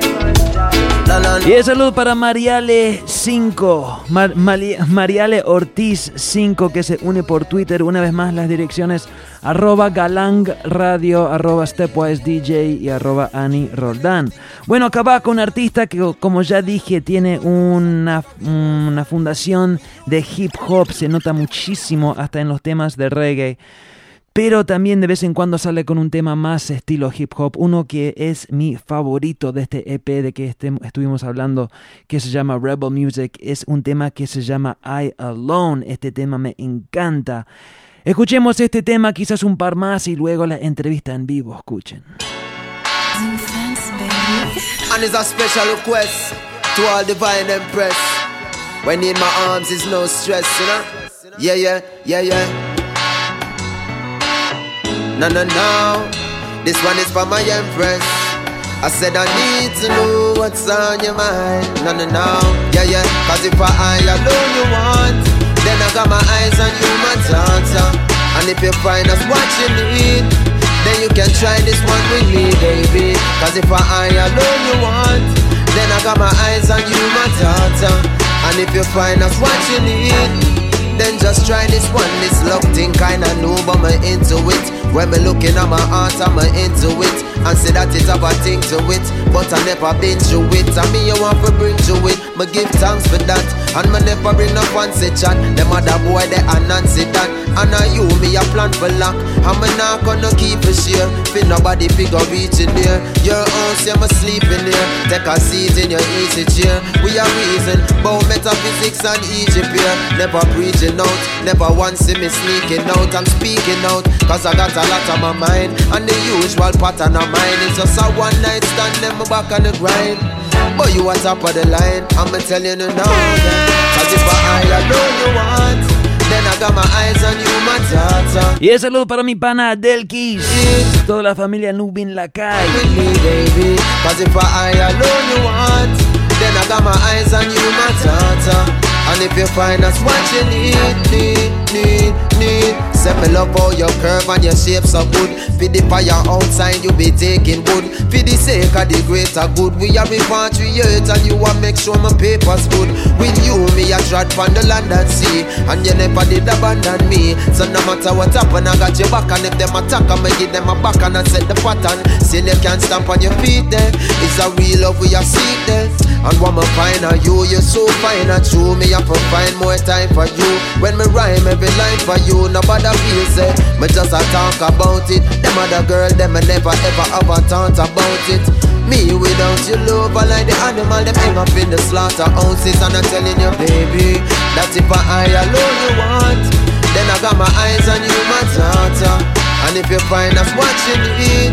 Y el saludo para Mariale 5, Mar- Mali- Mariale Ortiz 5 que se une por Twitter. Una vez más las direcciones arroba galang radio, arroba stepwise DJ y arroba Ani Roldán. Bueno, acaba con un artista que como ya dije tiene una, una fundación de hip hop, se nota muchísimo hasta en los temas de reggae. Pero también de vez en cuando sale con un tema más estilo hip hop, uno que es mi favorito de este EP de que estuvimos hablando, que se llama Rebel Music, es un tema que se llama I Alone. Este tema me encanta. Escuchemos este tema, quizás un par más y luego la entrevista en vivo. Escuchen. And it's a special request to all divine empress. When in my arms is no stress, you know? Yeah, yeah, yeah, yeah. No, no, no. This one is for my empress. I said I need to know what's on your mind. No, no, no. Yeah, yeah. Cause if I alone you want, then I got my eyes on you, my daughter. And if you find us what you need, then you can try this one with me, baby. Cause if I alone you want, then I got my eyes on you, my daughter. And if you find us what you need, then just try this one. This love thing kinda new, but me into it. When me looking at my heart, I'm into it. And say that it have a thing to it. But I never been through it. And me, you want to bring to it. Me give thanks for that. And me never bring one say chat. Them other boy, they are Nancy that. And I you, me a plan for luck. Me not gonna keep a share. For nobody figure reaching there. Your house, yeah, me sleeping there. Take a seat in your easy chair. We are reason about metaphysics and Egypt here. Never preaching out. Never once see me sneaking out. I'm speaking out. Cause I got a lot on my mind. And the usual pattern of mine is just a one night stand. Then me back on the grind. But you on top of the line. I'ma tell you no now. Cause if I alone you want, then I got my eyes on you, my daughter. Y el saludo para mi pana Delkis, toda la familia Nubin Lakai. Cause if I alone you want, then I got my eyes on you, my daughter. And if you find us what you need, need, need, need. Say me love how your curve and your shape so good. For the fire outside, you be taking wood. For the sake of the greater good, we are repatriate and you want make sure my papers good. With you, me a trod from the land and sea, and you never did abandon me. So no matter what happen, I got your back, and if them attack, I'ma give them a back and I set the pattern. Still you can't stamp on your feet there. It's a real love we are seek there. And what me find are you, you're so fine and true. Me to find more time for you. When me rhyme every line for you, nobody feel say. Me just a talk about it. Them other girl, them me never ever have a thought about it. Me without your love, I like the animal, them hang up in the slaughterhouses. And I'm telling you, baby, that if I alone you want, then I got my eyes on you, my daughter. And if you find us watching you need,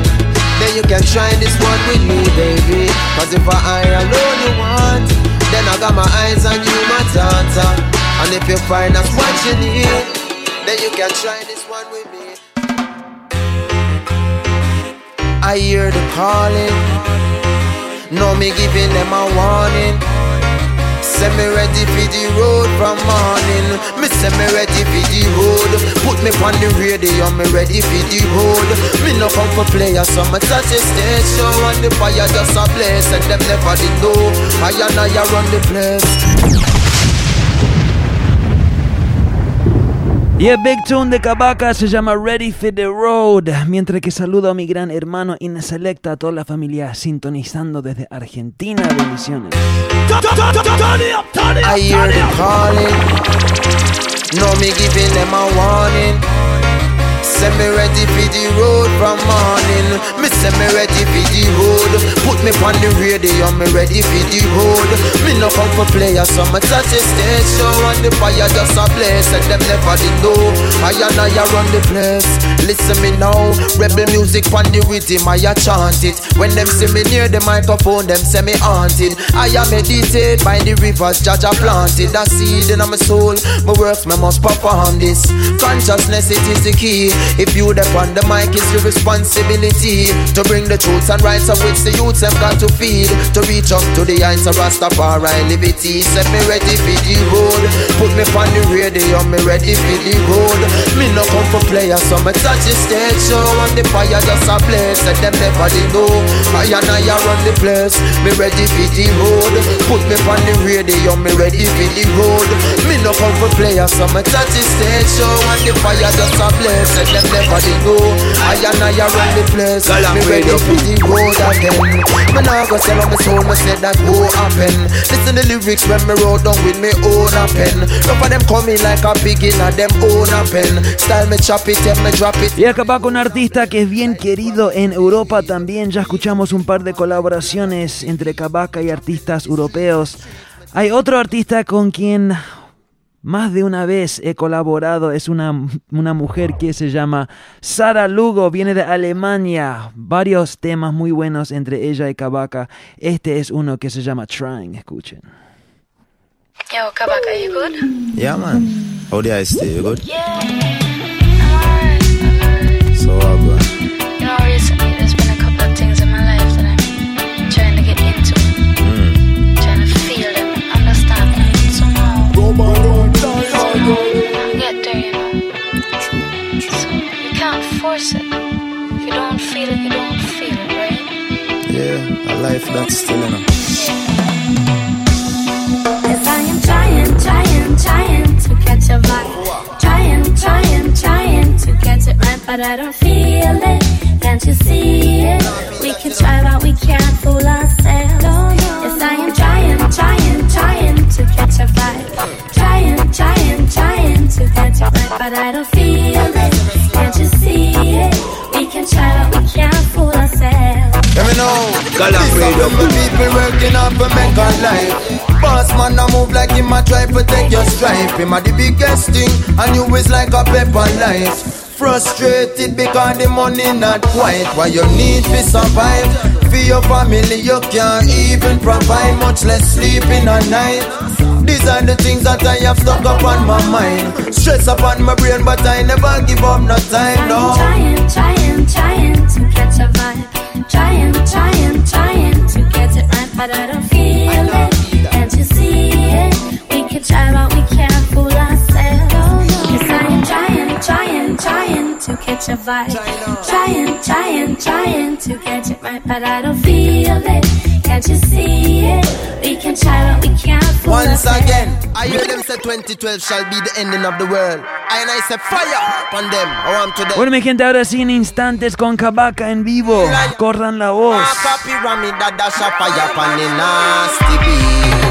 then you can try this one with me, baby. Cause if I alone you want, then I got my eyes on you, my daughter. And if you find us watching you need, then you can try this one with me. I hear the calling. No me giving them a warning. Say me ready for the road from morning. Me say me ready for the road. Put me on the radio, me ready for the road. Me no come for players, so me touch the show and the fire just a blaze. And them never did know. I and I run the place. Y el Big Tune de Kabaka se llama Ready for the Road. Mientras que saludo a mi gran hermano Inselecta, a toda la familia sintonizando desde Argentina. Bendiciones. I. Say me ready for the road from morning. Me say me ready for the road. Put me on the radio, me ready for the road. Me no come for players, so me touch the stage show and the fire just a blaze. And them never did know. I and I run the place. Listen me now, rebel music on the rhythm, I chant it. When them see me near the microphone, them say me haunted. I am meditate by the rivers, Jaja planted a seed in my soul. My works, me must perform this. Consciousness, it is the key. If you dep on the mic, it's your responsibility to bring the truths and rights of which the youths have got to feed. To reach up to the heights of Rastafari liberty. Set me ready for the road. Put me on the radio, me ready for the road. Me no come for players, so me touch the stage show and the fire just a blaze. Let them never they know. I and I run the place. Me ready for the road. Put me on the radio, me ready for the road. Me no come for players, so me touch the stage show and the fire just a blaze. Let them never they know. I and I run the place. Me ready for the road again. Me nah go sell on my soul, me say that won't happen. Listen the lyrics when me wrote down with me own a pen. None of them coming like a pig in a them own a pen. Style me chop it, yeah, me drop it. Y acá va con un artista que es bien querido en Europa también. Ya escuchamos un par de colaboraciones entre Kabaka y artistas europeos. Hay otro artista con quien más de una vez he colaborado. Es una, una mujer que se llama Sara Lugo. Viene de Alemania. Varios temas muy buenos entre ella y Kabaka. Este es uno que se llama Trying. Escuchen. Yo, Kabaka, you good? Yeah, man. How the I stay? You good? Yeah. I'm alright. So, how Get there, you know. So you can't force it. If you don't feel it, you don't feel it, right? Yeah, a life that's still in a. Yes, I am trying, trying, trying to catch a vibe. Trying, trying, trying to catch it right, but I don't feel it. Can't you see it? We can try, but we can't fool ourselves. Fool ourselves. Let me know. Radio. are the people working hard for make a life. Boss man, I move like him, I try to take your stripe. Him a the biggest thing, and you is like a pepper life. Frustrated because the money not quite what you need to survive. For your family, you can't even provide, much less sleeping at night. These are the things that I have stuck up on my mind. Stress upon my brain, but I never give up no time, no. Trying, trying, trying to catch a vibe. Trying, trying, trying to get it right, but I don't feel it. Can't you see it? We can try, but we to catch a vibe. Trying, trying, trying to catch it right, but I don't feel it. Can't you see it? We can try, but we can't fool Once ourselves. again, I hear them say 2012 shall be the ending of the world. I And I say fire upon them. I want to them. Bueno, mi gente, ahora sí en instantes con Kabaka en vivo. Corran la voz.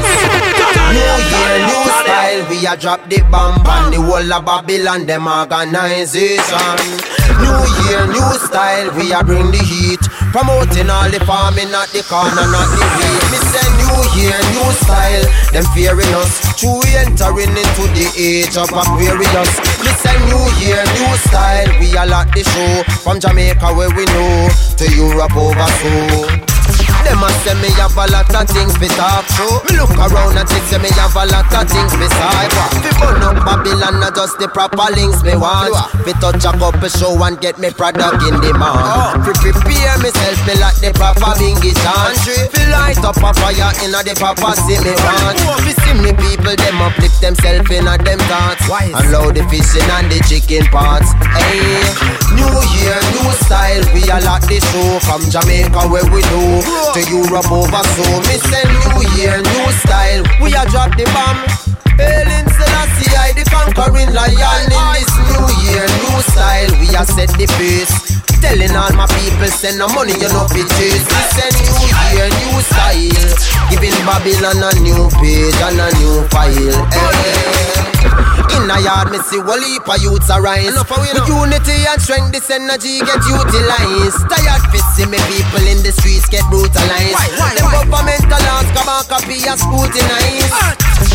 New year, new style, we a drop the bomb on the whole of Babylon, them organization. New year, new style, we a bring the heat. Promoting all the farming at the corner, not the weed. Me say new year, new style, them fearing us. True entering into the age of Aquarius. Me say new year, new style, we a lot the show. From Jamaica where we know, to Europe over so. Them a say me have a lot of things to talk through. Me look around and think say me have a lot of things beside what. Fi burn up Babylon, not just the proper links me want. Fi touch a couple show and get me product in demand. Fi prepare myself me like the proper bingy chant. Fi light up a fire inna the proper see me want. Fi see me people them uplift themselves inna them thoughts. Allow the fishing and the chicken parts. Hey, new year, new style. We a lock the show from Jamaica where we do to Europe over so. Me say new year, new style. We a drop the bomb. Hailing Selassie, I the conquering lion in this new year, new style. We a set the pace. Telling all my people, send no money, you know bitches. We send new year, new style. Giving Babylon a new page and a new file. Hey. In a yard, me see whole heap of youths arise. With unity and strength, this energy get utilized. Tired fit see me people in the streets get brutalized. Them governmental laws come and copy and scrutinize.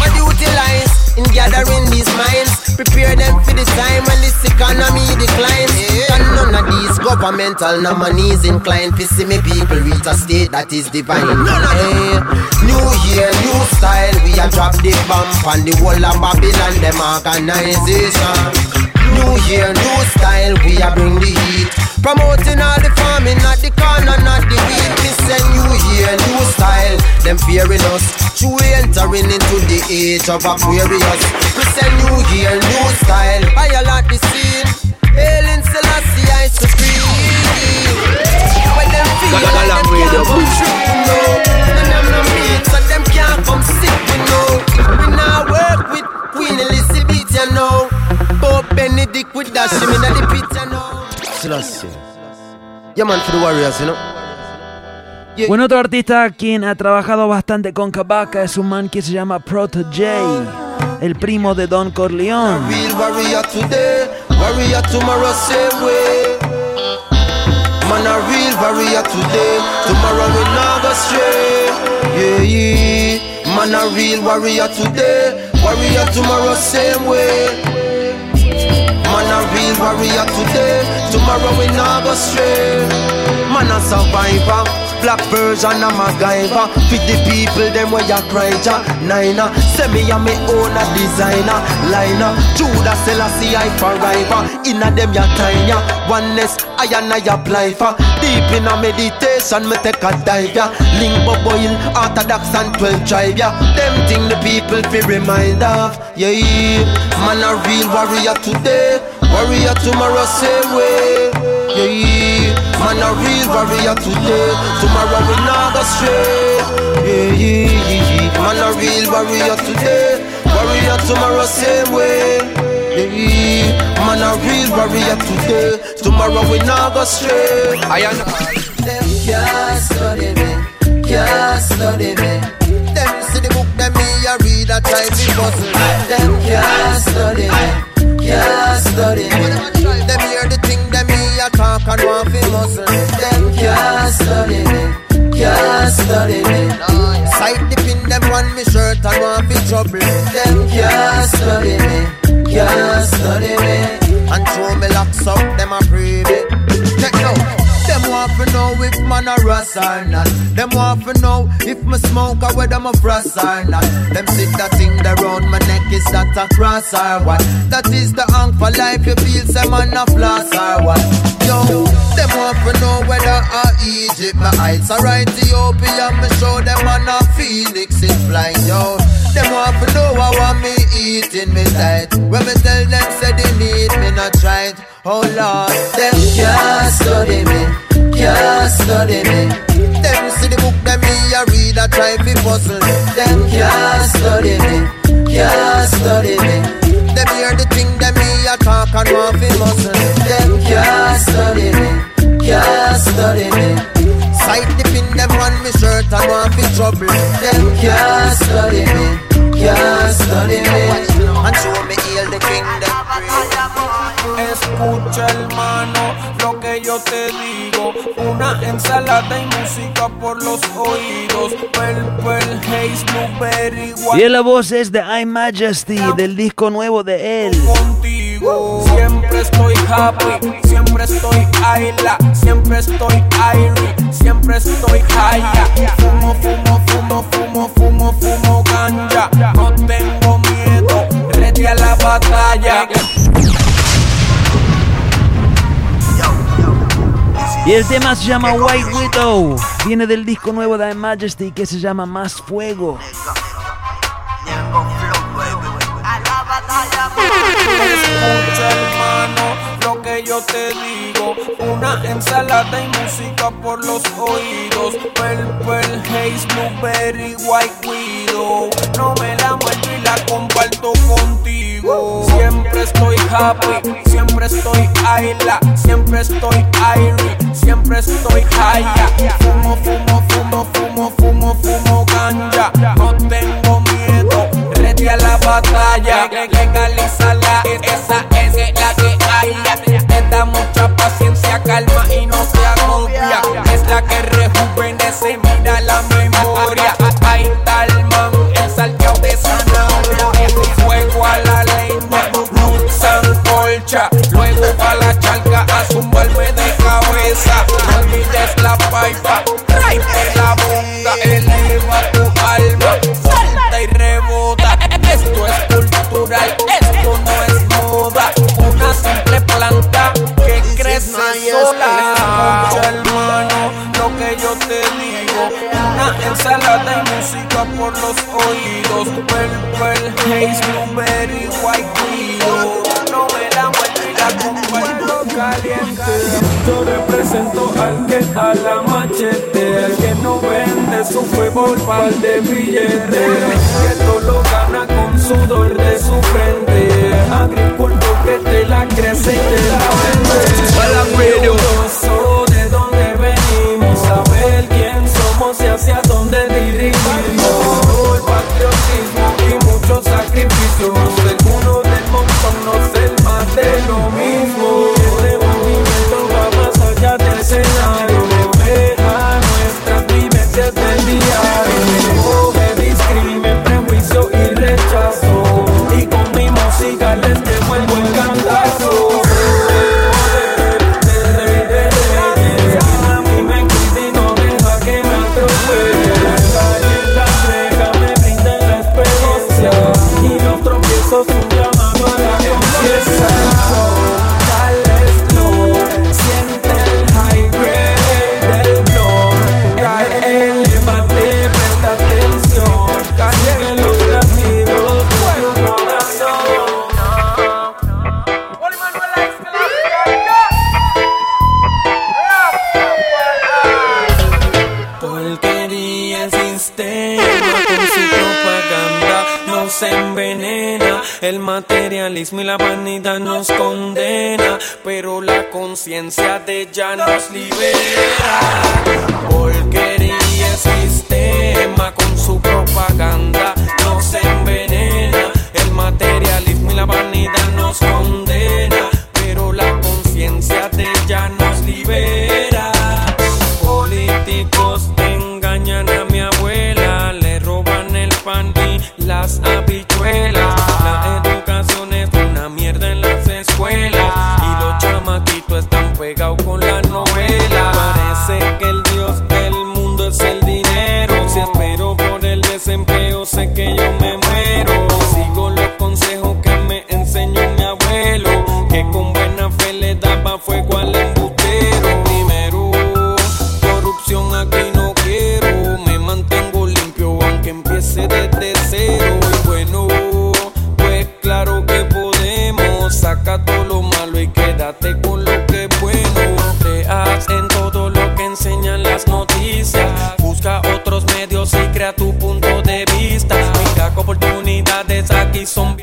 And utilize in gathering these minds. Prepare them for the time when this economy declines. And none of these governmental nominees inclined to see me people reach a state that is divine. Hey, eh, new year, new style. We a drop the bomb on the whole of Babylon, them organization. New year, new style, we a bring the heat. Promoting all the farming, not the corn and not the wheat. We say new year, new style, them fearing us. True entering into the age of Aquarius. We say new year, new style, I a lot the scene. Hailing Selassie, I supreme. When them feel like them can't come true, we know. And them no meat, so them can't come sick, we know. We now work with Queen Elizabeth, you know. Benedict with that shimmy in the pit, you know. Selassie. Yeah, man, for the warriors, you know. Bueno, otro artista quien ha trabajado bastante con Kabaka es un man que se llama Proto J, el primo de Don Corleone. A real warrior today. Man, a real warrior today, warrior tomorrow, same way. Real warrior today, tomorrow we not go stray. Man, a survivor. Black version of MacGyver. Fit the people, them where you cry ja. Niner Send me a me own a designer Liner. Judas Selassie I forever. Inna them ya time ya Oneness I and I apply for. Deep in a meditation me take a dive ya. Limbo boil Orthodox and 12 drive ya. Them thing the people fi remind of yeah. Man a real warrior today Warrior tomorrow same way Yeah. Man a real warrior today. Tomorrow we not go stray. Yeah. Man a real warrior today. Warrior tomorrow same way. Yeah. Man a real warrior today. Tomorrow we not go stray. I am Them can't study me. Can't study me. Them see the book them me a read a try to puzzle. Them can't study me Can't study me Them hear the thing them me a talk and want fi muscle Them can't study me Can't study me Sight the pin them on me shirt and want fi trouble. Them can't study me Can't study me And throw me locks up them a pray me Check them want to know if man a Ross or not. Them want to know if me smoke or whether me frost or not. Them sit that thing that my neck is that a cross or what? That is the hang for life. You feel some man a floss or what? Yo, them want to know whether I Egypt my eyes are right Ethiopia. Me show them man a Felix is flying. Yo, them want to know I me eating me diet. When me tell them say they need me not try it. Oh Lord, them can't study me, can't study me. Eh. Them see the book them me a read a try fi puzzle. Them can't study me, eh. can't study me. Eh. Them hear the thing them me a talk and want fi muscle. Them can't study me, can't study me. Sight the pin them on me shirt and want fi trouble. Them can't study me, can't study me. And show me heal the kingdom. Escucha hermano lo que yo te digo. Una ensalada y música por los oídos. Purple Haze, Blueberry, Y en la voz es de I Majesty, del disco nuevo de él. contigo. Siempre estoy happy, siempre estoy aila Siempre estoy airy, siempre estoy high Fumo, fumo, fumo, fumo, fumo, fumo ganja. No tengo miedo, ready a la batalla Y el tema se llama White Widow. Viene del disco nuevo de Majesty que se llama Más Fuego. Escucha hermano lo que yo te digo Una ensalada y música por los oídos Purple Haze, Blueberry, White Widow No me la muestro y la comparto contigo Siempre estoy happy, siempre estoy Ayla, siempre estoy Airy, siempre estoy high. Fumo, fumo, fumo, fumo, fumo, fumo. par de.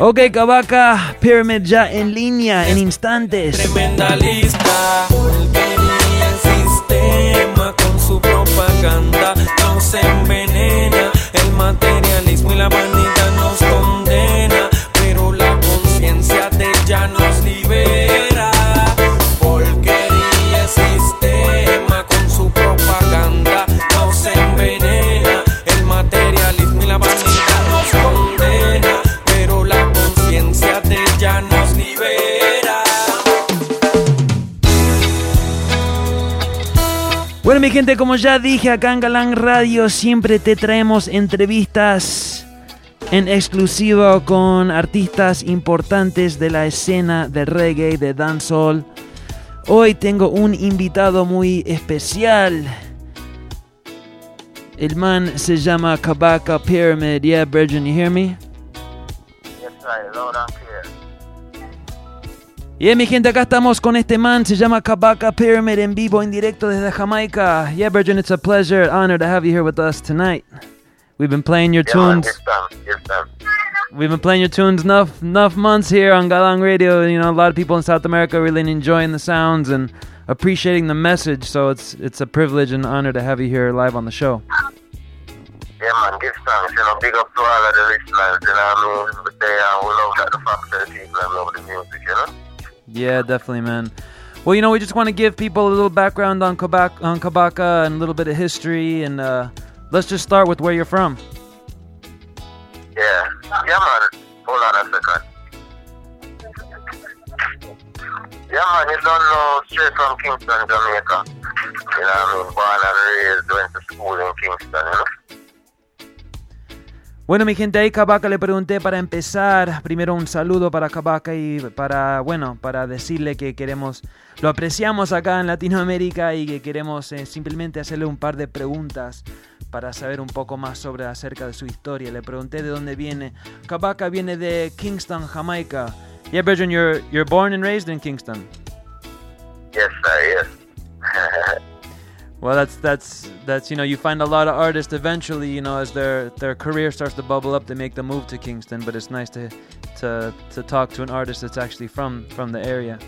Ok, Kabaka, Pyramid ya en línea, en instantes. Tremenda lista, porquería el sistema con su propaganda nos envenena. El materialismo y la vanidad nos condena, pero la conciencia de ella nos libera. mi gente, como ya dije acá en Galán Radio, siempre te traemos entrevistas en exclusiva con artistas importantes de la escena de reggae, de dancehall. Hoy tengo un invitado muy especial. El man se llama Kabaka Pyramid. Yeah, Virgin, you hear me? Lord, I'm here. Yeah, mi gente, acá estamos con este man, se llama Kabaka Pyramid en vivo, en directo desde Jamaica. Yeah, Virgin, it's a pleasure, honor to have you here with us tonight. We've been playing your yeah, tunes. Here's here's. We've been playing your tunes enough enough months here on Galang Radio. You know, a lot of people in South America really enjoying the sounds and appreciating the message. So it's it's a privilege and honor to have you here live on the show. Yeah, man, give thanks. You know, big up to all of the listeners. You know, I mean, they all over the fact that people love the music. You know. Yeah, definitely, man. Well, you know, we just want to give people a little background on Kabaka, on Kabaka and a little bit of history, and uh, let's just start with where you're from. Yeah, yeah, man. Hold on a second. Yeah, man, you don't know straight from Kingston, Jamaica. You know I mean? Born and raised, went to school in Kingston, you know? Bueno, mi gente, ahí Kabaka le pregunté para empezar, primero un saludo para Kabaka y para, bueno, para decirle que queremos, lo apreciamos acá en Latinoamérica y que queremos eh, simplemente hacerle un par de preguntas para saber un poco más sobre acerca de su historia. Le pregunté de dónde viene. Kabaka viene de Kingston, Jamaica. Yeah, Brethren, you're, you're born and raised in Kingston. Yes, sir. Well, that's that's that's you know you find a lot of artists eventually you know as their their career starts to bubble up they make the move to Kingston but it's nice to to to talk to an artist that's actually from from the area.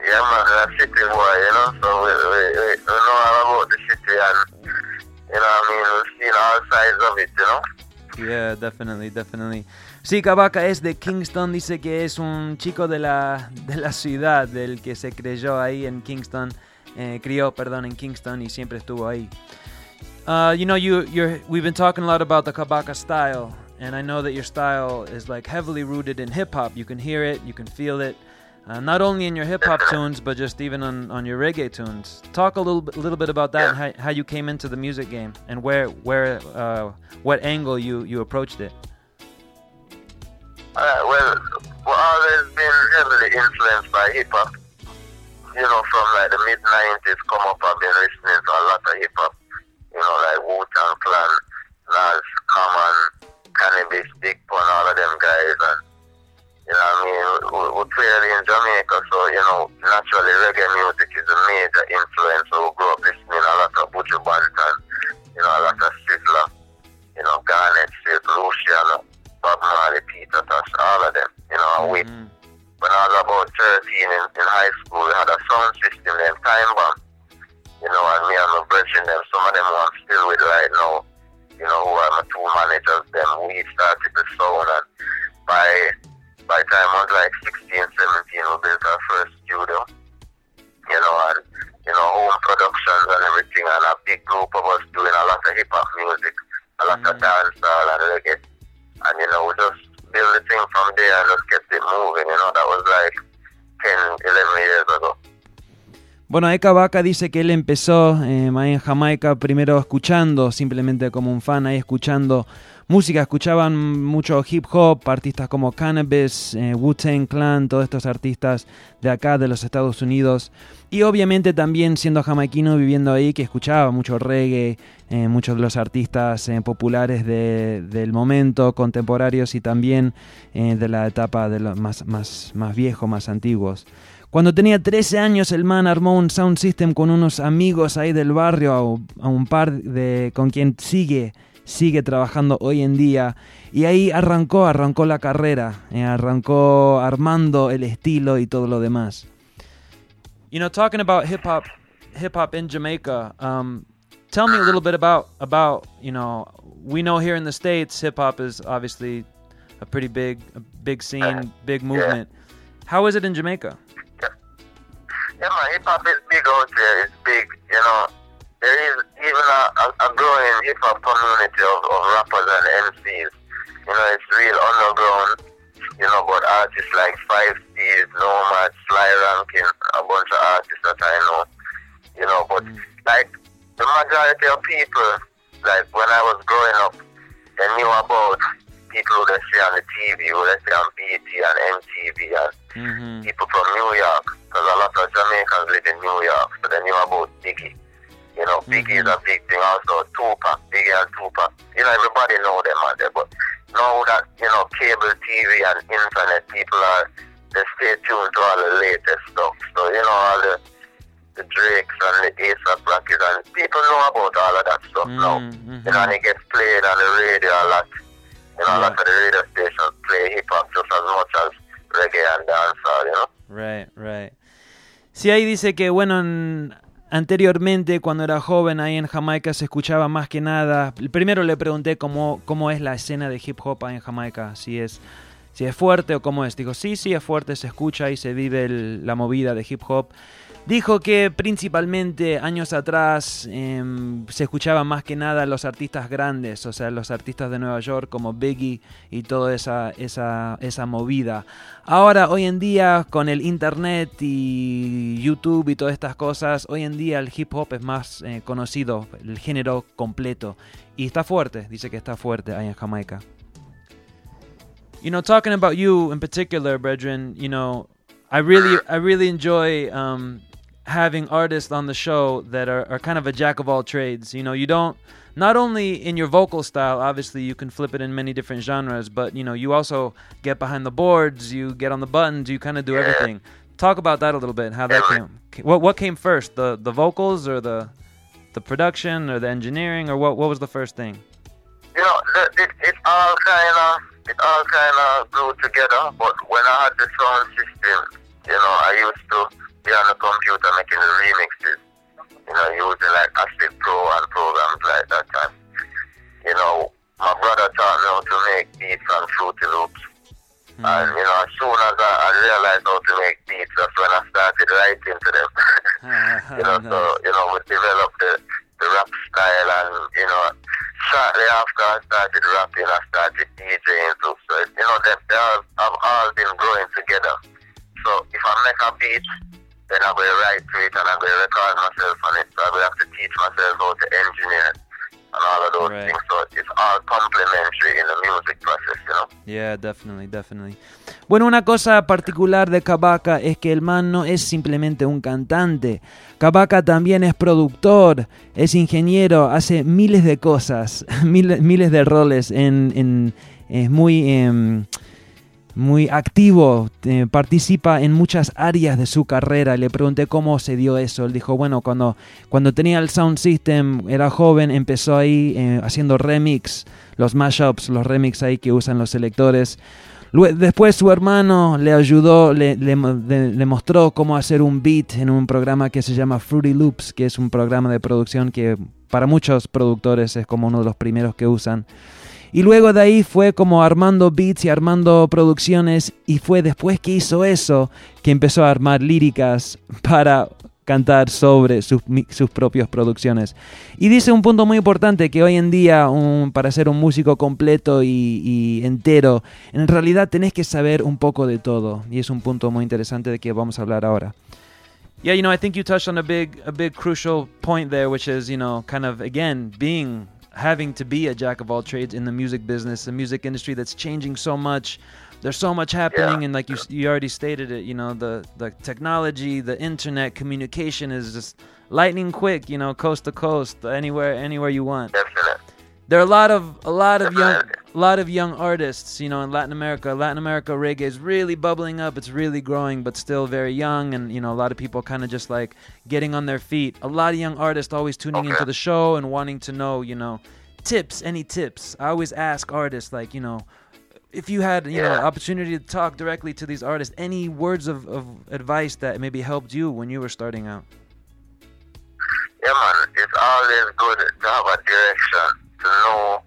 Yeah, man, that city boy, you know, so we, we, we, we know all about the city and, you know what I mean, we've seen all sides of it, you know? Yeah, definitely, definitely. Sí, Kabaka es de Kingston, dice que es un chico de la, de la ciudad, del que se creyó ahí en Kingston, eh, crió, perdón, en Kingston y siempre estuvo ahí. Uh, you know, you, you're, we've been talking a lot about the Kabaka style, and I know that your style is like heavily rooted in hip hop. You can hear it, you can feel it, uh, not only in your hip hop tunes, but just even on, on your reggae tunes. Talk a little bit, little bit about that and how, how you came into the music game and where, where, uh, what angle you, you approached it. Uh, well, we've always been heavily influenced by hip hop. You know, from like the mid 90s, come up, I've been listening to a lot of hip hop. You know, like Wu Tang Clan, Nas, Common, Cannabis, Big Pun, all of them guys. And, you know I mean? We, we're clearly in Jamaica, so, you know, naturally reggae music is a major influence. So we grew up listening to a lot of Butcher Banton, you know, a lot of Sizzler, you know, Garnet, Sid, Luciano, Bob Marley, Peter Tosh, all of them, you know, we, mm-hmm. When I was about 13 in, in high school, we had a sound system named Time Bomb, you know, and me and my brethren, them, some of them who I'm still with right now, you know, who are my two managers, them, we started the sound, and by, by the time I was like 16, 17, we built our first studio, you know, and, you know, home productions and everything, and a big group of us doing a lot of hip-hop music, a lot of mm. dancehall and reggae, and, you know, we just build the thing from there and just Bueno, Eka Baka dice que él empezó eh, en Jamaica primero escuchando, simplemente como un fan, ahí escuchando música, escuchaban mucho hip hop, artistas como Cannabis, eh, Wu-Tang Clan, todos estos artistas de acá, de los Estados Unidos. Y obviamente también siendo jamaiquino, viviendo ahí, que escuchaba mucho reggae, eh, muchos de los artistas eh, populares de- del momento, contemporáneos y también de la etapa de los más, más, más viejos, más antiguos. Cuando tenía 13 años, el man armó un sound system con unos amigos ahí del barrio, a, un par de con quien sigue sigue trabajando hoy en día y ahí arrancó, arrancó la carrera, eh, arrancó armando el estilo y todo lo demás. You know, talking about hip hop, hip hop in Jamaica. Um, tell me a little bit about about you know. We know here in the states, hip hop is obviously a pretty big, a big scene, big movement. How is it in Jamaica? Yeah, man, hip hop is big out there. It's big, you know. There is even a, a, a growing hip hop community of, of rappers and MCs. You know, it's real underground. You know, but artists like Five Steez, Nomad, Sly Rankin, a bunch of artists that I know. You know, but like the majority of people, like when I was growing up, they knew about people who they see on the TV, who they see on BT and MTV and mm-hmm. people from New York, because a lot of Jamaicans live in New York, so they knew about Biggie. You know, Biggie mm-hmm. is a big thing. Also, Tupac, Biggie and Tupac. You know, everybody know them out there, but now that you know cable TV and internet, people are they stay tuned to all the latest stuff. So you know all the the Drakes and the ASAP Rockies and people know about all of that stuff now. Mm-hmm. You know, and it gets played on the radio a lot. You know, a lot of the radio stations play hip hop just as much as reggae and dancehall, you know. Right, right. Sí, ahí dice que, bueno, en- anteriormente, cuando era joven, ahí en Jamaica se escuchaba más que nada. Primero le pregunté cómo, cómo es la escena de hip hop ahí en Jamaica, si es, si es fuerte o cómo es. Dijo, sí, sí, es fuerte, se escucha y se vive el- la movida de hip hop. Dijo que principalmente años atrás em, se escuchaba más que nada los artistas grandes, o sea, los artistas de Nueva York como Biggie y toda esa, esa, esa movida. Ahora, hoy en día, con el internet y YouTube y todas estas cosas, hoy en día el hip hop es más eh, conocido, el género completo. Y está fuerte, dice que está fuerte ahí en Jamaica. You know, talking about you in particular, brethren, you know, I really, I really enjoy um, having artists on the show that are, are kind of a jack of all trades. You know, you don't, not only in your vocal style, obviously you can flip it in many different genres, but you know, you also get behind the boards, you get on the buttons, you kind of do everything. Talk about that a little bit. How that came. What what came first, the the vocals or the the production or the engineering or what what was the first thing? You know, it, it all kind of it all kind of grew together. But when I had the sound system, you know, I used to be on the computer making the remixes. You know, using like Acid Pro and programs like that. And you know, my brother taught me how to make beats and Fruity Loops. Hmm. And you know, as soon as I, I realized how to make beats, that's when I started writing to them. you know, so you know, we developed the the rap style, and you know, shortly after I started rapping, I started DJing too. So you know, they, they all, have all been growing together. So if I make a beat, then I'm going to write to it and I'm going to record myself on it. So I will have to teach myself how to engineer and all of those things. So it's all complementary in the music process, you know. Yeah, definitely, definitely. Bueno, una cosa particular de Kabaka es que el man no es simplemente un cantante. Kabaka también es productor, es ingeniero, hace miles de cosas, miles, miles de roles. En, en- es muy, em, muy activo, eh, participa en muchas áreas de su carrera. Le pregunté cómo se dio eso. Él dijo, bueno, cuando, cuando tenía el sound system, era joven, empezó ahí eh, haciendo remix, los mashups, los remix ahí que usan los selectores. Después su hermano le ayudó, le, le mostró cómo hacer un beat en un programa que se llama Fruity Loops, que es un programa de producción que para muchos productores es como uno de los primeros que usan. Y luego de ahí fue como armando beats y armando producciones y fue después que hizo eso que empezó a armar líricas para cantar sobre sus, sus propias producciones. Y dice un punto muy importante que hoy en día para ser un músico completo y, y entero, en realidad tenés que saber un poco de todo. Y es un punto muy interesante de que vamos a hablar ahora. Yeah, you know, I think you touched on a big, a big crucial point there, which is, you know, kind of again being, having to be a jack of all trades in the music business, the music industry that's changing so much. There's so much happening, and like you, you already stated it, you know, the the technology, the internet, communication is just lightning quick, you know, coast to coast, anywhere, anywhere you want. There are a lot of a lot of young a lot of young artists, you know, in Latin America. Latin America reggae is really bubbling up. It's really growing, but still very young. And you know, a lot of people kind of just like getting on their feet. A lot of young artists always tuning into the show and wanting to know, you know, tips. Any tips? I always ask artists, like, you know, if you had you know opportunity to talk directly to these artists, any words of, of advice that maybe helped you when you were starting out? Yeah, man, it's always good to have a direction, to know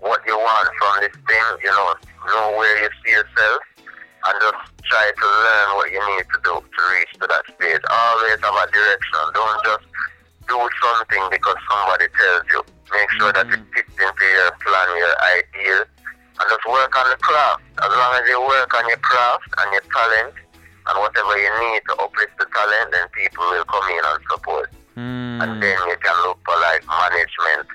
what you want from this thing, you know, know where you see yourself, and just try to learn what you need to do to reach to that stage. Always have a direction. Don't just do something because somebody tells you. Make sure that it mm-hmm. fits into your plan, your ideal, and just work on the craft. As long as you work on your craft and your talent, and whatever you need to uplift the talent, then people will come in and support. And mm. then you can look for like management.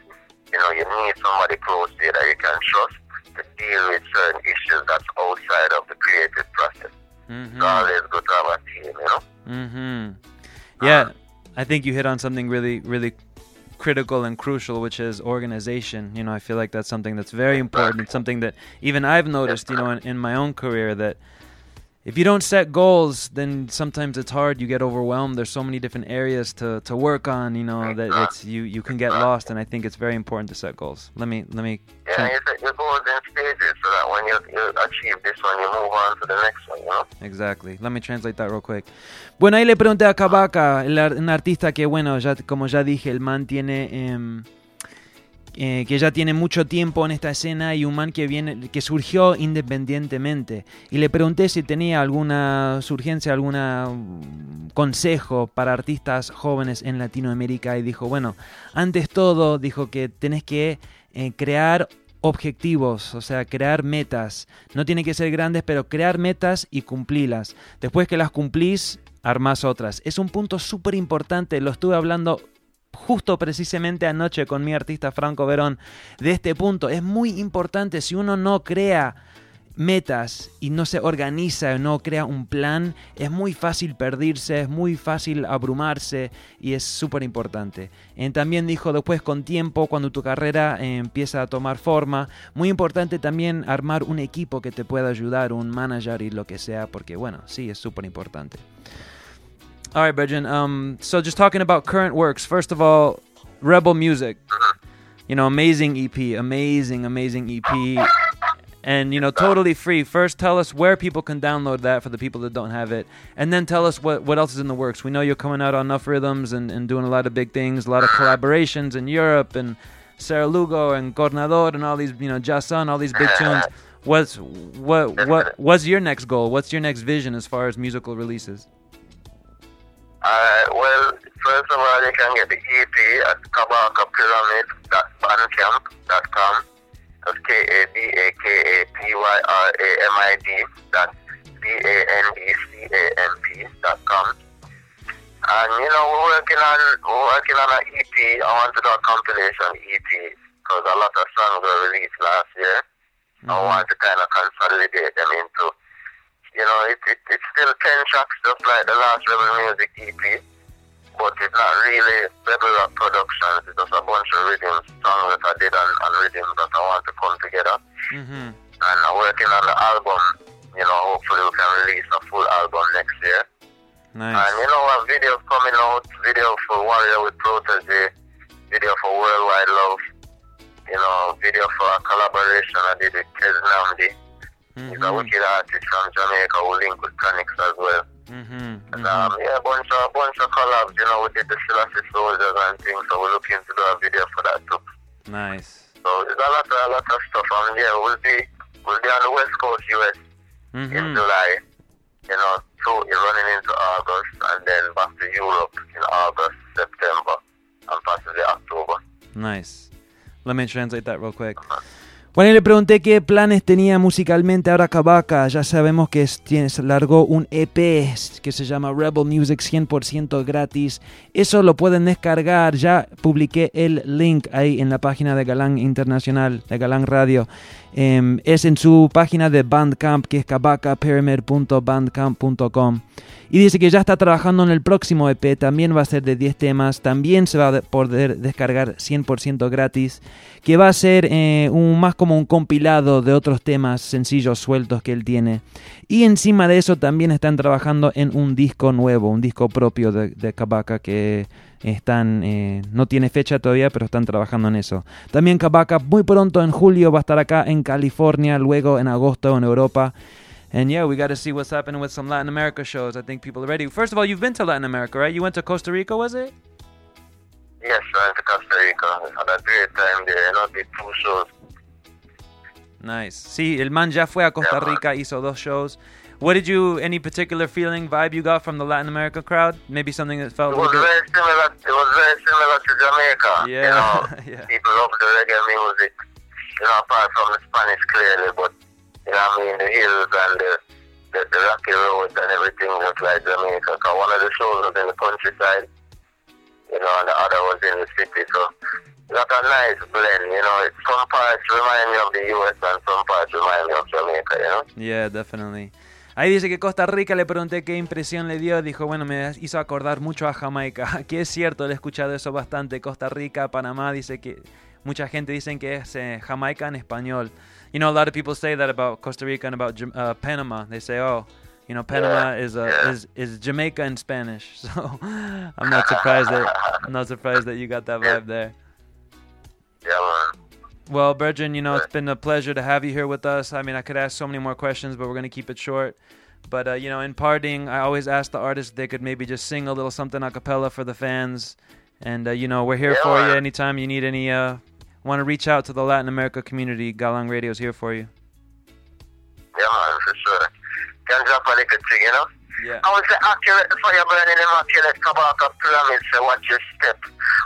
You know, you need somebody close to you that you can trust to deal with certain issues that's outside of the creative process. Mm-hmm. So always good to have a team, you know? Mm-hmm. Yeah, I think you hit on something really, really critical and crucial, which is organization. You know, I feel like that's something that's very important. Something that even I've noticed, you know, in, in my own career that if you don't set goals, then sometimes it's hard. You get overwhelmed. There's so many different areas to, to work on. You know that it's you you can get lost, and I think it's very important to set goals. Let me let me. Yeah, you set your goals in stages so that when you, you achieve this one, you move on to the next one, you know? Exactly. Let me translate that real quick. Bueno, ahí le pregunté a Kabaka, el un artista que, bueno, ya como ya dije, el man tiene. em, eh, que ya tiene mucho tiempo en esta escena y un man que viene que surgió independientemente y le pregunté si tenía alguna surgencia algún consejo para artistas jóvenes en Latinoamérica y dijo bueno antes todo dijo que tenés que eh, crear objetivos, o sea, crear metas. No tienen que ser grandes, pero crear metas y cumplirlas. Después que las cumplís, armás otras. Es un punto súper importante, lo estuve hablando justo precisamente anoche con mi artista Franco Verón de este punto. Es muy importante si uno no crea metas y no se organiza, no crea un plan, es muy fácil perderse, es muy fácil abrumarse y es súper importante. Eh, también dijo después con tiempo, cuando tu carrera eh, empieza a tomar forma, muy importante también armar un equipo que te pueda ayudar, un manager y lo que sea, porque bueno, sí, es súper importante. All right, Bridget. Um, so just talking about current works. First of all, Rebel Music. You know, amazing EP, amazing, amazing EP, and you know, totally free. First, tell us where people can download that for the people that don't have it, and then tell us what what else is in the works. We know you're coming out on Enough Rhythms and, and doing a lot of big things, a lot of collaborations in Europe and Sarah Lugo and Cornador and all these, you know, Jason, all these big tunes. What's what what what's your next goal? What's your next vision as far as musical releases? Uh, well, first of all, you can get the EP at kabakapyramid.bandcamp.com. That's K-A-B-A-K-A-P-Y-R-A-M-I-D dot B-A-N-D-C-A-M-P dot com. And, you know, we're working on, we're working on an EP. I want to do a compilation EP because a lot of songs were released last year. I want to kind of consolidate them into you know, it, it, it's still 10 tracks just like the last Rebel Music EP, but it's not really Rebel Rock Productions. It's just a bunch of rhythms, songs that I did and, and rhythms that I want to come together. Mm-hmm. And I'm working on the album, you know, hopefully we can release a full album next year. Nice. And you know, a video coming out, video for Warrior with Protege, video for Worldwide Love, you know, video for a collaboration I did with Kez Namdi. He's a wicked artist from Jamaica who link with Chronix as well. Mm-hmm. And um, yeah, a bunch of bunch of collabs, you know, we did the Selassie Soldiers and things, so we're looking to do a video for that too. Nice. So there's a lot of a lot of stuff on yeah, we'll be we'll be on the West Coast US in Mhm. July, you know, so you're running into August and then back to Europe in August, September and possibly October. Nice. Let me translate that real quick. Bueno, y le pregunté qué planes tenía musicalmente ahora Kabaka. Ya sabemos que es- largó un EP que se llama Rebel Music 100% gratis. Eso lo pueden descargar. Ya publiqué el link ahí en la página de Galán Internacional, de Galán Radio. Em, es en su página de Bandcamp, que es kabakapyramid.bandcamp.com. Y dice que ya está trabajando en el próximo EP, también va a ser de 10 temas, también se va a poder descargar 100% gratis, que va a ser eh, un, más como un compilado de otros temas sencillos sueltos que él tiene. Y encima de eso también están trabajando en un disco nuevo, un disco propio de, de Kabaka que están, eh, no tiene fecha todavía, pero están trabajando en eso. También Kabaka muy pronto en julio va a estar acá en California, luego en agosto en Europa. And yeah, we got to see what's happening with some Latin America shows. I think people are ready. First of all, you've been to Latin America, right? You went to Costa Rica, was it? Yes, I went to Costa Rica. Had a great time there, you know, did two shows. Nice. Sí, el man ya fue a Costa Rica, hizo dos shows. What did you, any particular feeling, vibe you got from the Latin America crowd? Maybe something that felt It was bit... very similar. It was very similar to Jamaica. You Yeah, know, yeah. people love the reggae music. You know, apart from the Spanish clearly, but you know, what I mean, the hills and the the, the rocky roads and everything just like Jamaica. 'Cause one of the shows was in the countryside, you know, and the other was in the city. So got a nice blend. You know, it's some parts remind me of the U.S. and some parts remind me of Jamaica. You know. Yeah, definitely. Ahí dice que Costa Rica le pregunté qué impresión le dio. Dijo, bueno, me hizo acordar mucho a Jamaica. Que es cierto, le he escuchado eso bastante. Costa Rica, Panamá, dice que mucha gente dicen que es eh, Jamaica en español. You know, a lot of people say that about Costa Rica and about uh, Panama. They say, oh, You know, Panama is uh, is is Jamaica in Spanish, so I'm not surprised that I'm not surprised that you got that vibe there. Well, Bergen, you know, it's been a pleasure to have you here with us. I mean, I could ask so many more questions, but we're going to keep it short. But, uh, you know, in parting, I always ask the artists if they could maybe just sing a little something a cappella for the fans. And, uh, you know, we're here Yeah, for you anytime you need any, uh, want to reach out to the Latin America community. Galang Radio is here for you. Yeah, man, for sure. Drop a little thing, you know? Yeah. I say accurate, the fire burning, immaculate, Kabaka pyramid, say watch your step.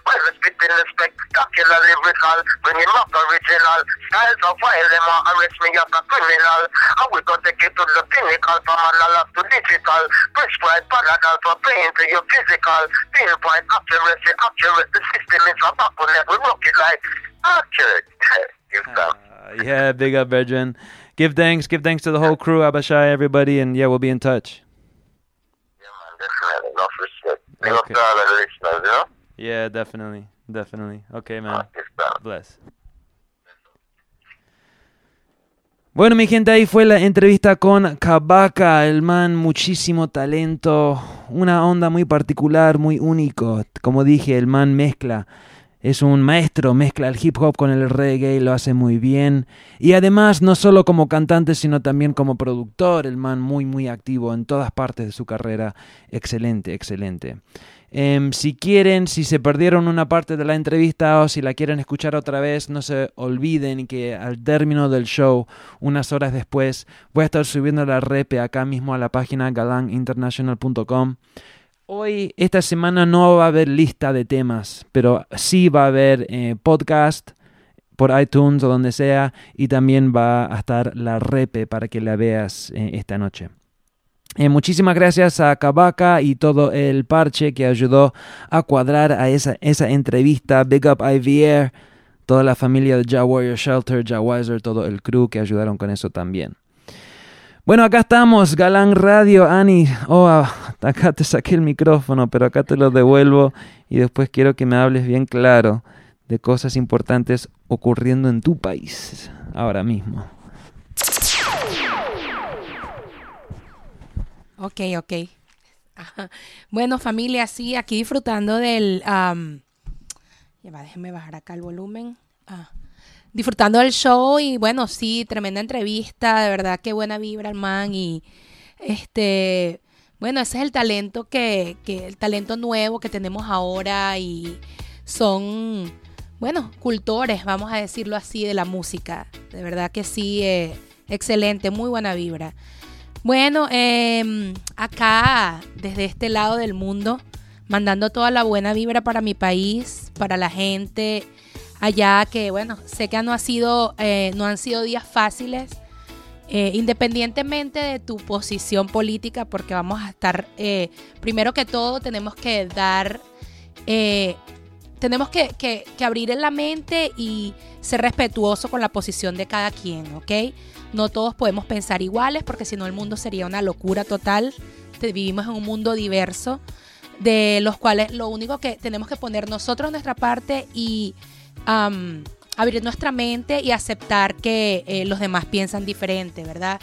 Well, the spit in the spectacular lyrical, bring him up original. Styles of file, them are arrest me as a criminal. And we got take it to the pinnacle, from analog to digital. Prescribed paradise for pain to your physical. Pinpoint accuracy, accurate, the system is a bottleneck, we rock it like accurate. Uh, yeah, big up, Bergen. Give thanks, give thanks to the whole crew, Abashai, everybody, and yeah, we'll be in touch. Definitely, to all the listeners, you know? Yeah, definitely, definitely. Okay, man. Bless. Bueno, mi gente, ahí fue la entrevista con Kabaka, el man, muchísimo talento, una onda muy particular, muy único. Como dije, el man mezcla, es un maestro, mezcla el hip hop con el reggae, lo hace muy bien. Y además, no solo como cantante, sino también como productor, el man muy, muy activo en todas partes de su carrera. Excelente, excelente. Em, si quieren, si se perdieron una parte de la entrevista o si la quieren escuchar otra vez, no se olviden que al término del show, unas horas después, voy a estar subiendo la repe acá mismo a la página galanginternational.com. Hoy, esta semana, no va a haber lista de temas, pero sí va a haber eh, podcast por iTunes o donde sea y también va a estar la repe para que la veas eh, esta noche. Eh, muchísimas gracias a Kabaka y todo el parche que ayudó a cuadrar a esa, esa entrevista. Big up IVR, toda la familia de Ja Warrior Shelter, Ja Wiser, todo el crew que ayudaron con eso también. Bueno, acá estamos, Galán Radio, Ani. Oh, acá te saqué el micrófono, pero acá te lo devuelvo y después quiero que me hables bien claro de cosas importantes ocurriendo en tu país ahora mismo. Ok, ok. Bueno, familia, sí, aquí disfrutando del... am, ya va, déjenme bajar acá el volumen. Ah. Disfrutando del show y bueno, sí, tremenda entrevista, de verdad, qué buena vibra el man y este... Bueno, ese es el talento que, que el talento nuevo que tenemos ahora y son, bueno, cultores, vamos a decirlo así, de la música. De verdad que sí, eh, excelente, muy buena vibra. Bueno, em, acá, desde este lado del mundo, mandando toda la buena vibra para mi país, para la gente allá, que bueno, sé que no, ha sido, eh, no han sido días fáciles, eh, independientemente de tu posición política, porque vamos a estar, eh, primero que todo, tenemos que dar, tenemos que, que- que abrir la mente y ser respetuoso con la posición de cada quien, ¿ok? No todos podemos pensar iguales, porque si no el mundo sería una locura total. Vivimos en un mundo diverso, de los cuales lo único que tenemos que poner nosotros nuestra parte y abrir nuestra mente y aceptar que eh, los demás piensan diferente, ¿verdad?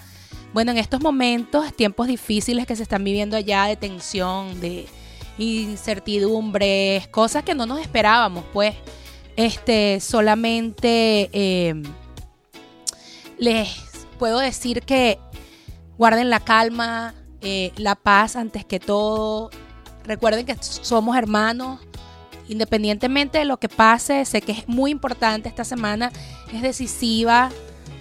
Bueno, en estos momentos, tiempos difíciles que se están viviendo allá de tensión, de incertidumbres, cosas que no nos esperábamos, pues, este, solamente eh, les puedo decir que guarden la calma, eh, la paz antes que todo. Recuerden que somos hermanos, independientemente de lo que pase, sé que es muy importante esta semana, es decisiva,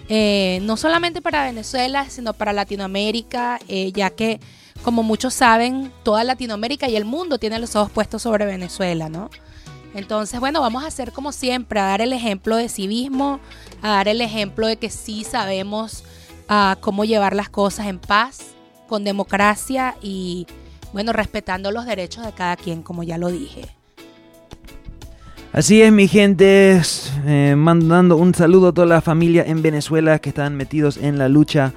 eh, no solamente para Venezuela, sino para Latinoamérica, eh, ya que, como muchos saben, toda Latinoamérica y el mundo tiene los ojos puestos sobre Venezuela, ¿no? Entonces, bueno, vamos a hacer como siempre, a dar el ejemplo de civismo, a dar el ejemplo de que sí sabemos ah, cómo llevar las cosas en paz, con democracia y, bueno, respetando los derechos de cada quien, como ya lo dije. Así es, mi gente, eh, mandando un saludo a toda la familia en Venezuela que están metidos en la lucha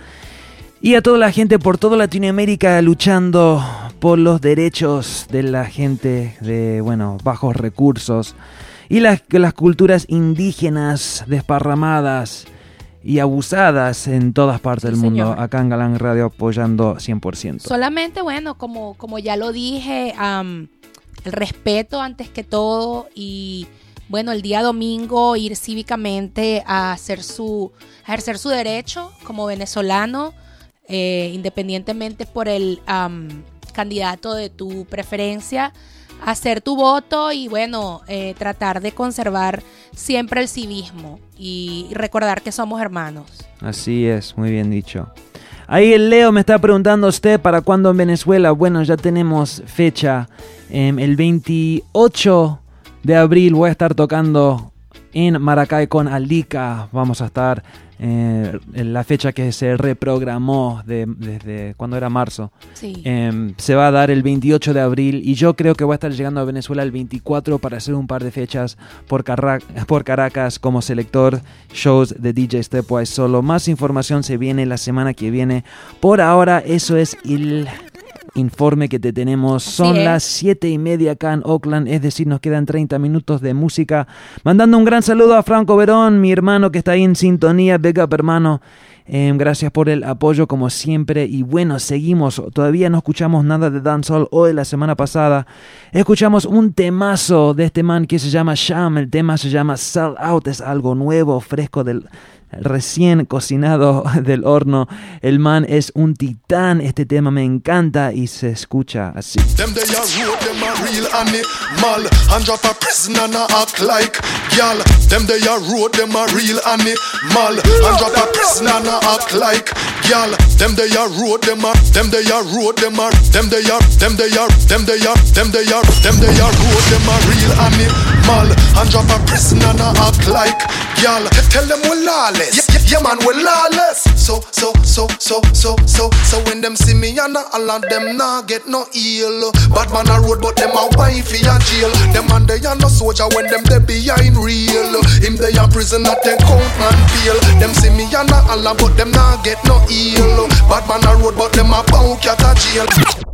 y a toda la gente por toda Latinoamérica luchando por los derechos de la gente de, bueno, bajos recursos y las, las culturas indígenas desparramadas y abusadas en todas partes del mundo. señor. Acá en Galán Radio apoyando 100%. Solamente, bueno, como, como ya lo dije, am, el respeto antes que todo y bueno, el día domingo ir cívicamente a hacer su, ejercer su derecho como venezolano, eh, independientemente por el am, candidato de tu preferencia, hacer tu voto y bueno, eh, tratar de conservar siempre el civismo y recordar que somos hermanos. Así es, muy bien dicho. Ahí el Leo me está preguntando usted para cuándo en Venezuela. Bueno, ya tenemos fecha. Em, el 28 de abril voy a estar tocando en Maracay con Alica. Vamos a estar eh, en la fecha que se reprogramó de- desde cuando era marzo. Sí. Em, se va a dar el 28 de abril y yo creo que voy a estar llegando a Venezuela el 24 para hacer un par de fechas por, Carra- por Caracas como selector shows de DJ Stepwise solo. Más información se viene la semana que viene. Por ahora eso es el informe que te tenemos. Son las 7 y media acá en Oakland, es decir, nos quedan 30 minutos de música. Mandando un gran saludo a Franco Verón, mi hermano que está ahí en sintonía. Big up, hermano. Em, gracias por el apoyo como siempre y bueno, seguimos, todavía no escuchamos nada de dancehall hoy la semana pasada, escuchamos un temazo de este man que se llama Sham, el tema se llama Sell Out, es algo nuevo, fresco del recién cocinado del horno, el man es un titán, este tema me encanta y se escucha así. y'all. Them they are road them are. Them they are road them are. Them they are. Them they are. Them they are. Them they are. Them they are road them are real animal. And drop a prison and I act like y'all. Tell them we're lawless. Yeah, yeah, yeah man, we're lawless. So so so so so so so when them see me and I allow them nah get no ill. Bad man a road but them a wine for a jail. Them and they are no soldier when them they behind real. Him they are prison that they count and feel. Them see me and I allow but them nah get no ill. Bad man a road but them a bound cat a jail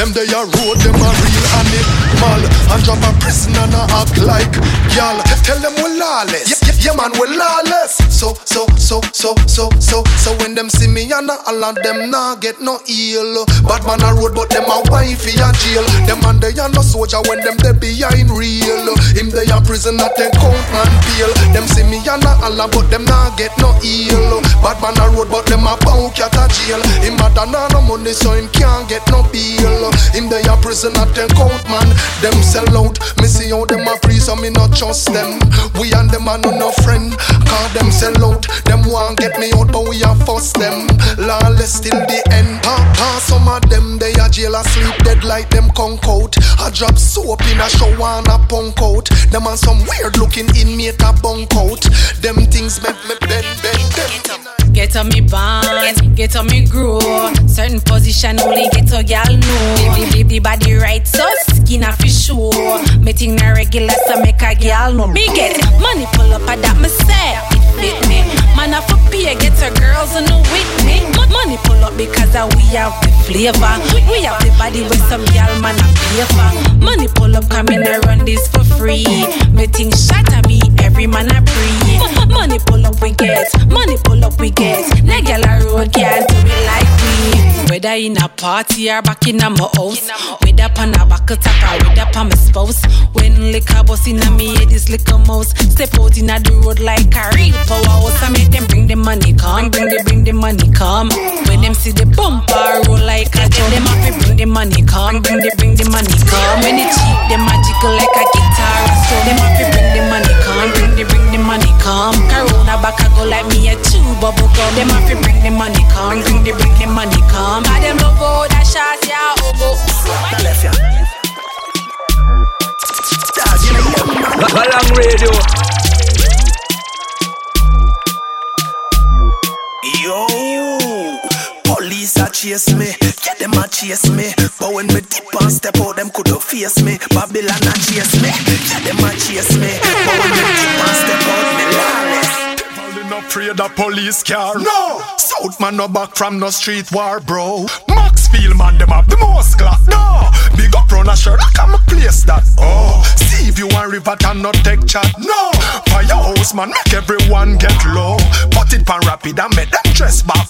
them they a road, them a real animal. And drop a prison and a act like Y'all. Tell them we lawless. Yeah, yeah, yeah man, we lawless. So, so, so, so, so, so So when them see me and all of them nah get no ill. Bad man a road, but them a wifey a jail. Them and they a no soldier when them they behind real. Him they a prison at them count man peel Them see me and all of but them nah get no ill. Bad man a road, but them a bound cat a jail. Him a no money so him can't get no bill Him they a prison at them count man. Them sell out. Me see how them a free so me not trust them. We and them a no no friend Cause them sell out. Them want get me out but we a force them. Lawless till the end. Ha ha some of them they a jail asleep dead like them conk out. I drop soap in a shower and a punk out. Them and some weird looking inmate a bunk out. Them things make me bend bend them Get on me band, get on me grow. Certain position only get a gal know. The, the, the body right so skin a fi show. Me think na regular so make a gal know. Me get money pull up at that it fit me. Man a for pay get her girls on the with me. Money pull up because uh, we have the flavor. We have the body with some gal man a pay. Money pull up come in and run this for free. Me think shot a be every man pre. Mo- Money pull up we get, money pull up we get. Na gal a road can't do it like we. Whether in a party or back in a my house, whether on a back attack or whether on my spouse. When liquor bust in a me head this liquor mouse. Step out in a the road like a real powerhouse. I make them bring the money come, bring the bring the money come. When them see the bumper roll like a drum, them have to bring the money come, bring the bring the money come. When it cheap, them magical like a guitar. So them have to bring the money come, bring the bring the money come. Corona back I go like me a chew bubble gum. Them have to bring the money come, bring the bring the money come. Cause them love all that shot, yeah, oh, oh. Left ya. Galang Radio. Yo, police a chase me, yeah them a chase me. But when me dip and step out, them coulda face me. Babylon a chase me, yeah them a chase me. But when me dip and step out, me lawless. Devil no afraid of police car. No! South man no back from no street war, bro. Maxfield man, them have the most class. No! Big up run a shirt, I'm a place that. Oh! See if you want river and not take chat. No, firehouse man make everyone get low. Put it pan rapid and make them dress back.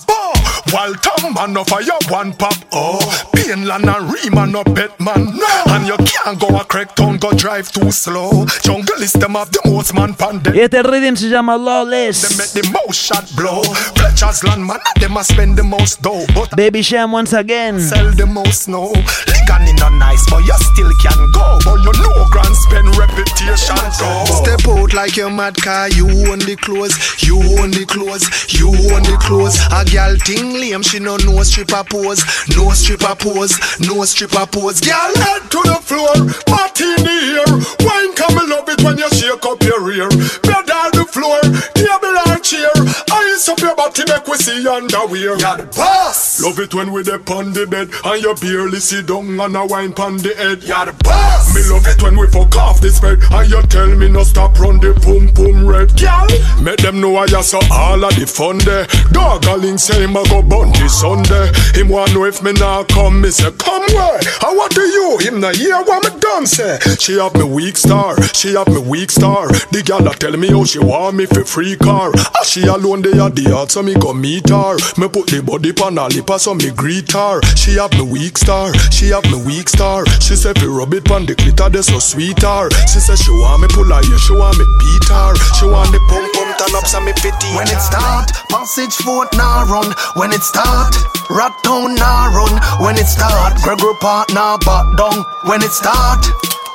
While tongue man no fire one pop. Oh, Painland and Riemann no bet man. No, and you can't go a crack town go drive too slow. Jungle is them have the most man pan. Este rhythm se llama They Lawless. make the most shot blow. Fletcher's land man, them a spend the most dough. But Baby Sham once again. sell the most snow. Ligan in a nice, but you still can go. But you know grand spend reputation go. Step out like your mad car, you own the clothes, you own the clothes, you own the clothes. A gal ting lame, she no no stripper pose, no stripper pose, no stripper pose. Girl, head to the floor, martini here. Wine come and love it when you shake up your rear. Bed on the floor, table chair. Ice up your body, make we see underwear. You're the boss. Love it when we dey on the bed and you barely sit down and a wine pon the head. You're the boss. Me love it when we fuck off this bed and you tell me no stop run the pum pum red. Girl, make them know I just saw all of the fun there. Gargling say him a go bunty Sunday. Him want know if me nah come, me say come where? And what do you? Him nah hear what me done say. She have me weak star, she have me weak star. The girl that tell me how she want me for free car. Ah, she alone they at the yard so me go meet her. Me put the body pan her lip so me greet her. She have me weak star, she have me weak star. She say fi rub it pan the glitter they so sweet her. She say she want me pull her yeah, she want me beat her. She want the pump pump turn up so me fit When it start, passage fort nah run. When it start, rat town nah run. When it start, Gregory partner back down. When it start,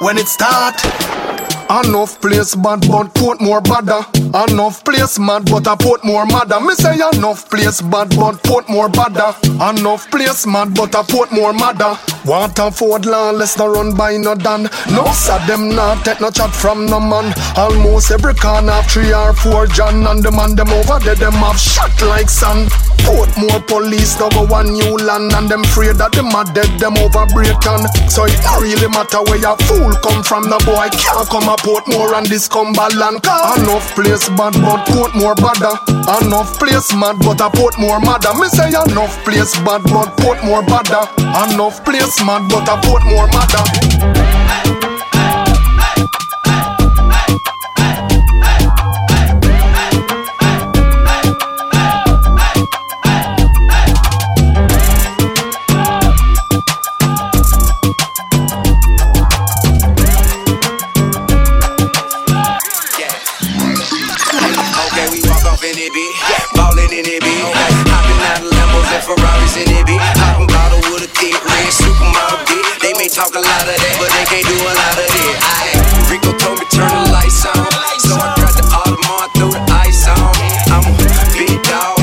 when it start. Enough place bad but put more badder. Enough place mad but I put more madder. Me say enough place bad but put more badder. Enough place mad but I put more madder. Waterford lawless no run by no dan. No sad them not take no chat from no man. Almost every corner have three or four John and the man them over there them have shot like sun. Put more police go one new land and them afraid that them are dead them over Britain. So it don't really matter where your fool come from. No boy can't come a Portmore and this Cumberland. Cause enough place bad but Portmore badder. Enough place mad but a Portmore madder. Me say enough place bad but Portmore badder. Enough place mad but a Portmore madder. Talk a lot of that, but they can't do a lot of it. I, Rico told me turn the lights on, so I grabbed the Audemars, threw the ice on. I'm a big dog,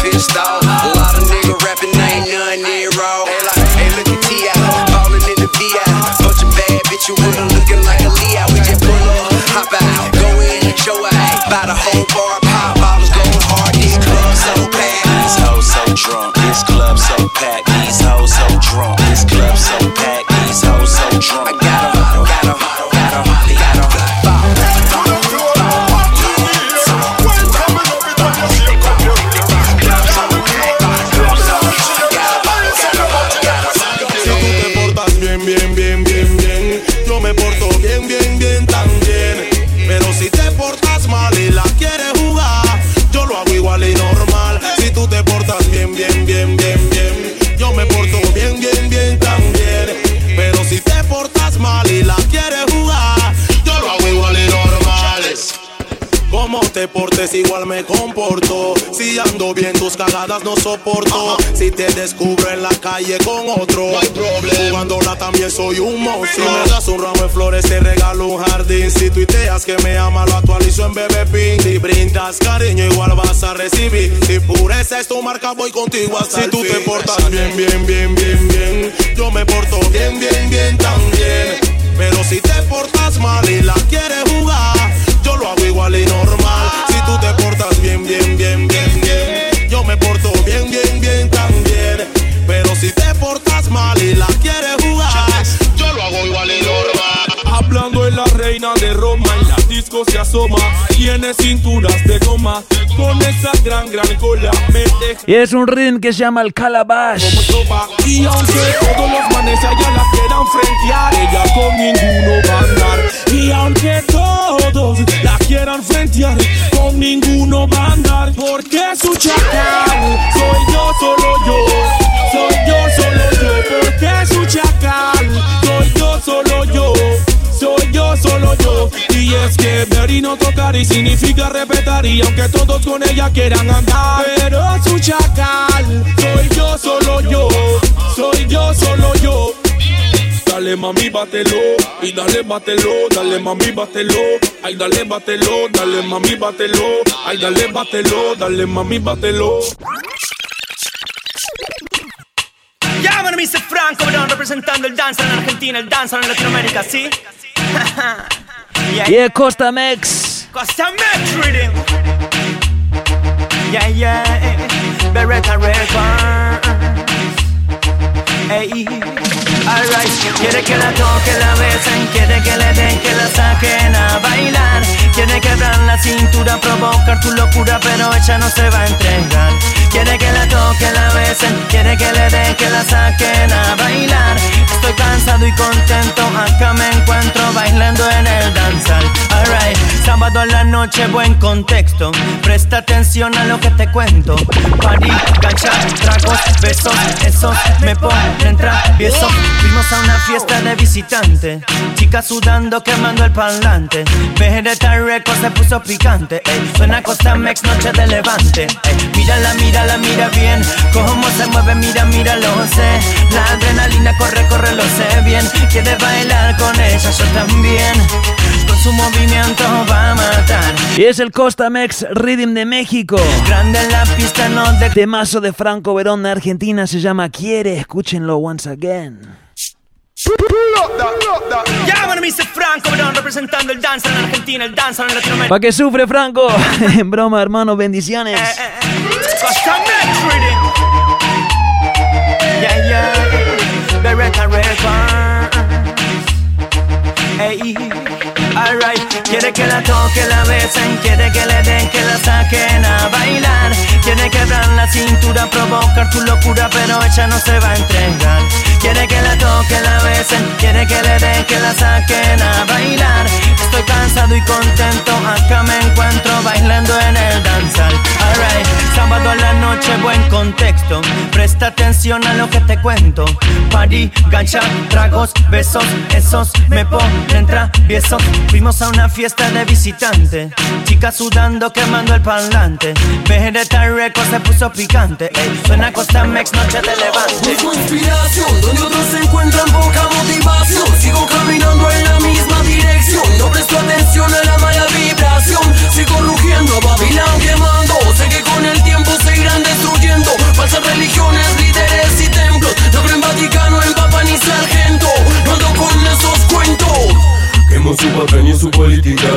pissed off. A lot of nigga rapping, ain't none near hey, look at T.I. Ballin' in the VI. Bunch of bad looking like a Leo. We just pull up, hop out, go in, show out. By the whole bar, igual me comporto. Si ando bien tus cagadas no soporto. Si te descubro en la calle con otro no hay problema. Jugándola también soy un monstruo. Si me das un ramo de flores te regalo un jardín Si tuiteas que me ama lo actualizo en Bebé Pin Si brindas cariño igual vas a recibir. Si pureza es tu marca voy contigo hasta Si tú te portas bien, bien, bien, bien, bien. Yo me porto bien, bien, bien también. Pero si te portas mal y la quieres jugar yo lo hago igual y normal. Bien, bien, bien, bien, bien, yo me porto bien, bien, bien también. Pero si te portas mal y la quieres jugar, yo lo hago igual y normal. Hablando de la reina de Roma, en la disco se asoma. Tiene cinturas de goma, con esa gran, gran cola. Y es un rhythm que se llama el Calabash. Y aunque todos los manes allá la quieran frentear, ella con ninguno va a andar. Y aunque con ninguno va a andar porque su chacal soy yo, solo yo. Soy yo, solo yo, porque su chacal soy yo, solo yo. Soy yo, solo yo. Y es que ver y no tocar y significa respetar. Y aunque todos con ella quieran andar, pero su chacal. Dale mami, bátelo, y dale, bátelo, dale mami, bátelo, ay, dale, bátelo, dale mami, bátelo, ay, dale, bátelo, dale mami, bátelo. Ya, bueno, Mr. Franco, Verón, representando el danza en Argentina, el danza en Latinoamérica, ¿sí? Yeah, Costa Mex. Costa Mex Rhythm. Yeah, yeah. Beretta Records. Ey, alright. Quiere que la toque, la besen, quiere que le den, que la saquen a bailar. Quiere quebrar la cintura, provocar tu locura, pero ella no se va a entregar. Quiere que la toque, la besen, quiere que le den, que la saquen a bailar. Estoy cansado y contento, acá me encuentro bailando en el danzal. Alright, sábado a la noche, buen contexto. Presta atención a lo que te cuento. Party, cancha, tragos, besos, esos me ponen travieso. Fuimos a una fiesta de visitante. Chica sudando, quemando el parlante. Vegeta Records se puso picante. Ey. Suena Costa Mex, noche de levante. Ey. Mírala, mírala, mira bien. Cómo se mueve, mira, mira, lo sé. La adrenalina corre, corre, lo sé bien. Quiere bailar con ella, yo también. Con su movimiento va a matar. Y es el Costa Mex Rhythm de México. Grande en la pista, no de. Temazo de Franco Verón de Argentina se llama Quiere. Escúchenlo once again. Bueno, Mr. Franco, Verón, representando el danza en Argentina, el danza en Latinoamérica. ¿Pa' qué sufre Franco? En broma, hermano, bendiciones. Rhythm. Yeah, yeah. Alright. Quiere que la toque, la besen, quiere que le den, que la saquen a bailar. Quiere quebrar la cintura, provocar tu locura, pero ella no se va a entregar. Quiere que la toque, la besen, quiere que le den, que la saquen a bailar. Estoy cansado y contento, acá me encuentro bailando en el danzal. Alright, sábado a la noche, buen contexto. Presta atención a lo que te cuento. Party, gancha, tragos, besos, esos me ponen travieso. Fuimos a una fiesta de visitante. Chica sudando, quemando el parlante. Vegeta Records se puso picante. Ey, suena Costa Mex, noche de levante. Inspiración, donde otros se encuentran poca motivación. Sigo caminando en la misma dirección. No presto atención a la mala vibración. Sigo rugiendo a quemando. Sé que con el tiempo se irán destruyendo. Falsas religiones, líderes y templos. No creo en Vaticano, en Papa ni Sargento. No ando con esos cuentos. Quemo su papel y su política,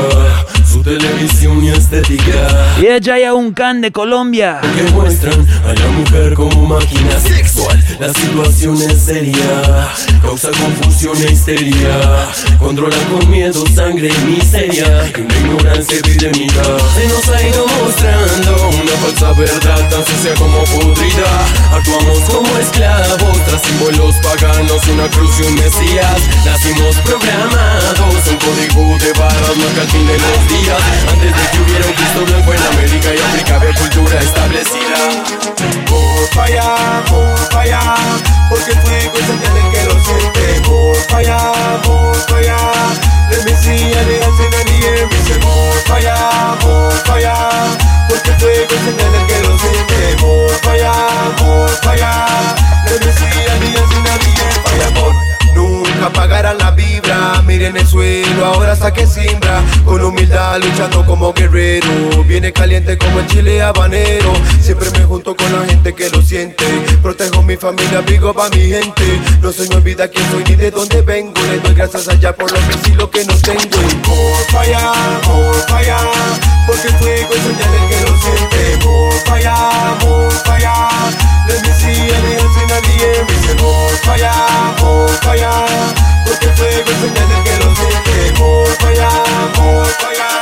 su televisión y estética. Y ella ya un can de Colombia. Que muestran a la mujer como máquina sexual. La situación es seria, causa confusión e histeria. Controla con miedo, sangre y miseria. Y una ignorancia epidémica. Se nos ha ido mostrando una falsa verdad, tan sucia como podrida. Actuamos como esclavos, tras símbolos paganos, una cruz y un mesías. Nacimos programados, un código de barras marca el fin de los días. Antes de que hubiera un Cristo blanco en América y África había cultura establecida. Por allá, por allá, porque el fuego del que lo siente. Por allá, por allá, let me see a dance in the por allá, por allá, porque el fuego del que lo siente. Por allá, por allá, let me see a dance in the. Falla vibra, miren el suelo, ahora hasta que simbra Con humildad luchando como guerrero. Viene caliente como el chile habanero. Siempre me junto con la gente que lo siente. Protejo mi familia, abrigo pa' mi gente. No se me olvida quién soy ni de dónde vengo. Le doy gracias allá por lo que que no tengo. Por allá, por allá Porque el fuego es del que lo siente. Por allá, por allá a dance in the air Me say por allá, por allá Porque el fuego señal del que lo siente Por allá, por allá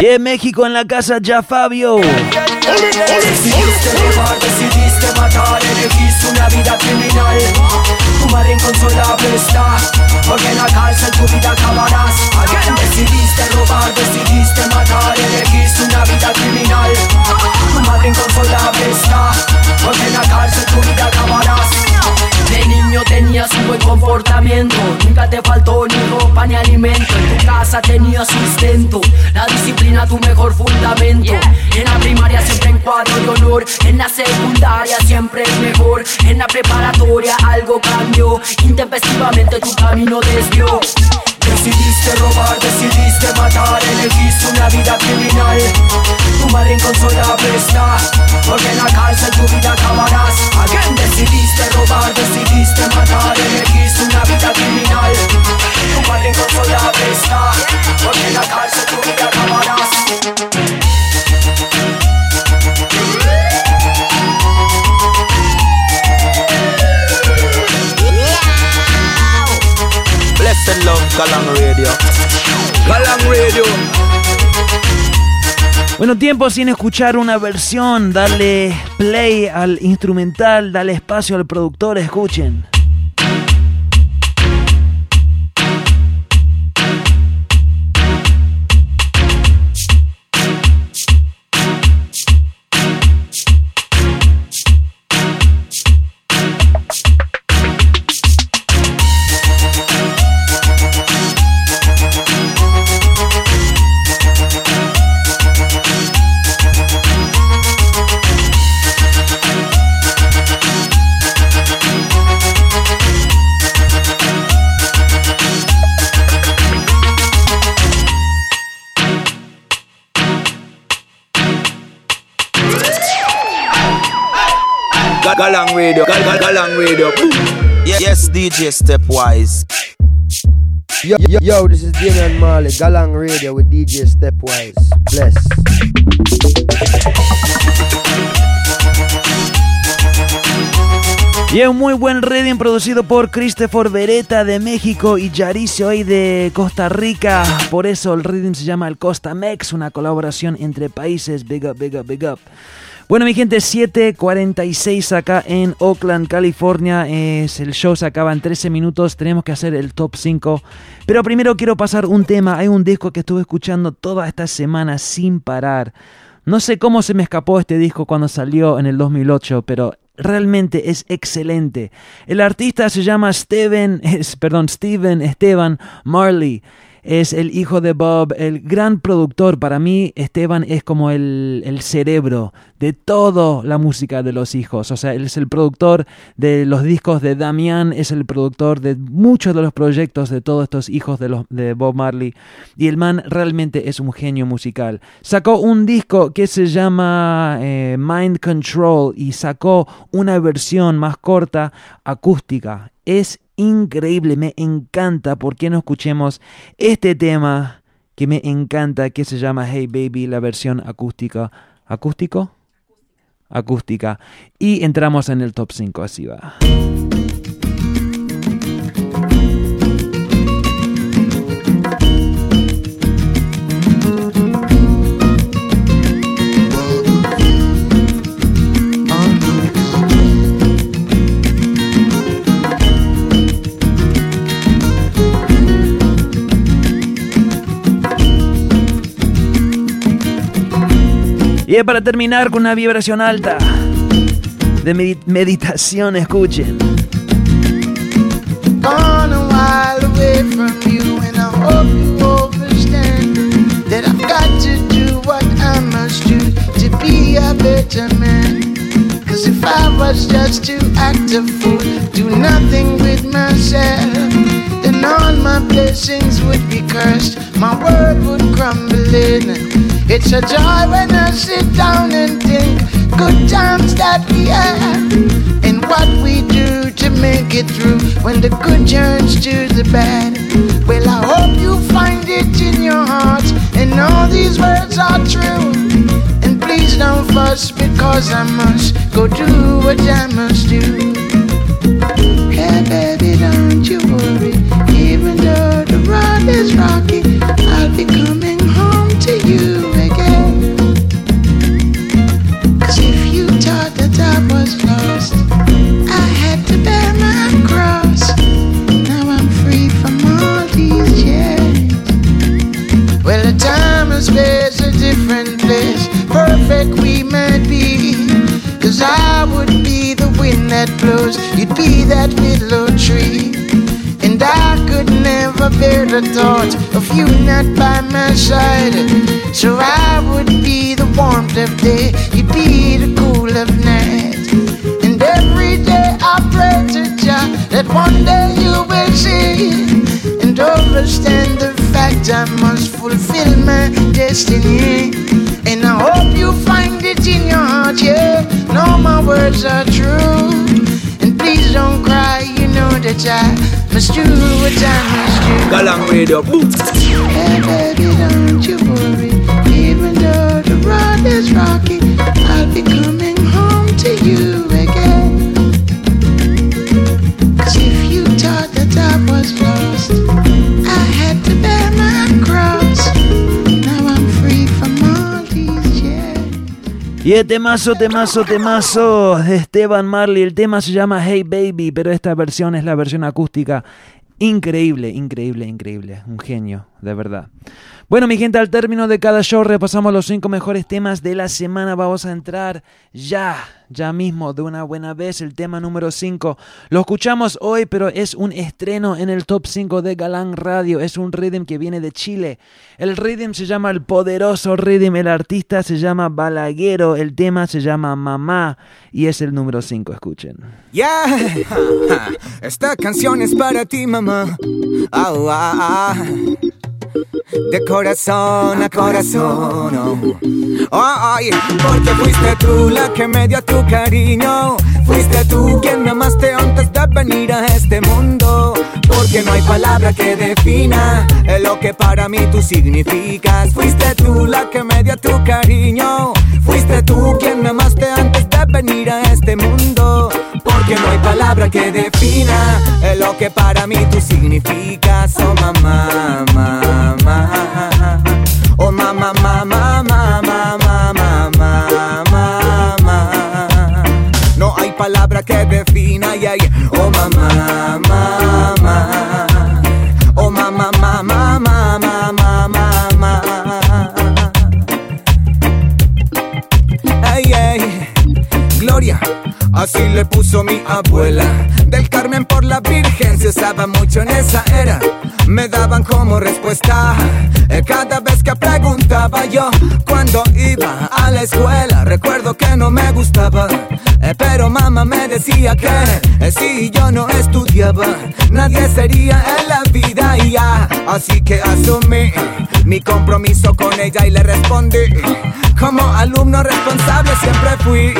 Y en México en la casa ya Fabio. Decidiste robar, decidiste matar, elegiste una vida criminal. Tu madre inconsolable está, porque en la cárcel tu vida acabarás. Again. Decidiste robar, decidiste matar, elegiste una vida criminal. Tu madre inconsolable está, porque en la cárcel tu vida acabarás. De niño tenías un buen comportamiento, nunca te faltó ni ropa ni alimento. En tu casa tenías sustento, la disciplina tu mejor fundamento. En la primaria siempre en cuadro de honor, en la secundaria siempre es mejor. En la preparatoria algo cambió, intempestivamente tu camino desvió. Decidiste robar, decidiste matar, elegiste una vida criminal. Tu madre inconsolable está, porque en la cárcel tu vida acabarás. Again, decidiste robar, decidiste matar, elegiste una vida criminal. Tu madre inconsolable está, porque en la cárcel tu vida acabarás. Love, Radio. Radio. Bueno, tiempo sin escuchar una versión. Dale play al instrumental, dale espacio al productor, escuchen. Galang Radio. Gal- Gal- Galang Radio. Yes, yes, DJ Stepwise. Yo, yo, yo, this is Damian Marley, Galang Radio with DJ Stepwise. Bless. Y es un muy buen reading producido por Christopher Beretta de México y Yaricio hoy de Costa Rica. Por eso el reading se llama el Costa Mex, una colaboración entre países. Big up, big up, big up. Bueno, mi gente, 7.46 acá en Oakland, California. Es, el show se acaba en 13 minutos. Tenemos que hacer el top 5. Pero primero quiero pasar un tema. Hay un disco que estuve escuchando toda esta semana sin parar. No sé cómo se me escapó este disco cuando salió en el 2008, pero realmente es excelente. El artista se llama Steven, es, perdón, Steven Esteban Marley. Es el hijo de Bob, el gran productor. Para mí, Esteban es como el, el cerebro de toda la música de los hijos. O sea, él es el productor de los discos de Damián, es el productor de muchos de los proyectos de todos estos hijos de, los, de Bob Marley. Y el man realmente es un genio musical. Sacó un disco que se llama eh, Mind Control y sacó una versión más corta, acústica. Es increíble, me encanta. ¿Por qué no escuchemos este tema que me encanta, que se llama Hey Baby, la versión acústica? ¿Acústico? Acústica. Y entramos en el top 5, así va. Y para terminar con una vibración alta de medi- meditación, escuchen. Cause if I was just to act a fool, do nothing with myself, then all my blessings would be cursed, my world would crumble in. It's a joy when I sit down and think good times that we had and what we do to make it through when the good turns to the bad. Well, I hope you find it in your heart and all these words are true. And please don't fuss because I must go do what I must do. Hey, baby, don't you worry. Even though the road is rocky, I'll be coming home to you time space a different place. Perfect we might be. Cause I would be the wind that blows, you'd be that willow tree. And I could never never bear the thought of you not by my side. So I would be the warmth of day, you'd be the cool of night. And every day I pray to Jah that one day you will see and understand the fact I must fulfill my destiny. And I hope you find it in your heart, yeah. No, my words are true. And please don't cry, you know that I must do what I must do. Galang Radio, boom. Hey, baby, don't you worry. Even though the road is rocky, I'll be coming home to you again. Cause if you thought that I was lost, Y el temazo, temazo, temazo de Esteban Marley. El tema se llama Hey Baby, pero esta versión es la versión acústica. Increíble, increíble, increíble. Un genio, de verdad. Bueno, mi gente, al término de cada show repasamos los cinco mejores temas de la semana. Vamos a entrar ya, ya mismo, de una buena vez, el tema número 5. Lo escuchamos hoy, pero es un estreno en el top 5 de Galán Radio. Es un rhythm que viene de Chile. El rhythm se llama El Poderoso Rhythm. El artista se llama Balaguero. El tema se llama Mamá. Y es el número 5. Escuchen. Yeah, esta canción es para ti, mamá. De corazón a corazón, oh. Ay, porque fuiste tú la que me dio tu cariño. Fuiste tú quien me amaste antes de venir a este mundo. Porque no hay palabra que defina lo que para mí tú significas. Fuiste tú la que me dio tu cariño. Fuiste tú quien me amaste antes de venir a este mundo. Porque no hay palabra que defina lo que para mí tú significas. Oh mamá. Que defina, yeah, yeah. Oh mamá, mamá. Oh mamá, mamá, mamá, mamá, mamá. Ey, ey. Gloria, así le puso mi abuela. Del Carmen por la Virgen se usaba mucho en esa era. Me daban como respuesta eh, cada vez que preguntaba yo cuando iba a la escuela. Recuerdo que no me gustaba, eh, pero mamá me decía que eh, si yo no estudiaba, nadie sería en la vida ya. Así que asumí mi compromiso con ella y le respondí. Como alumno responsable siempre fui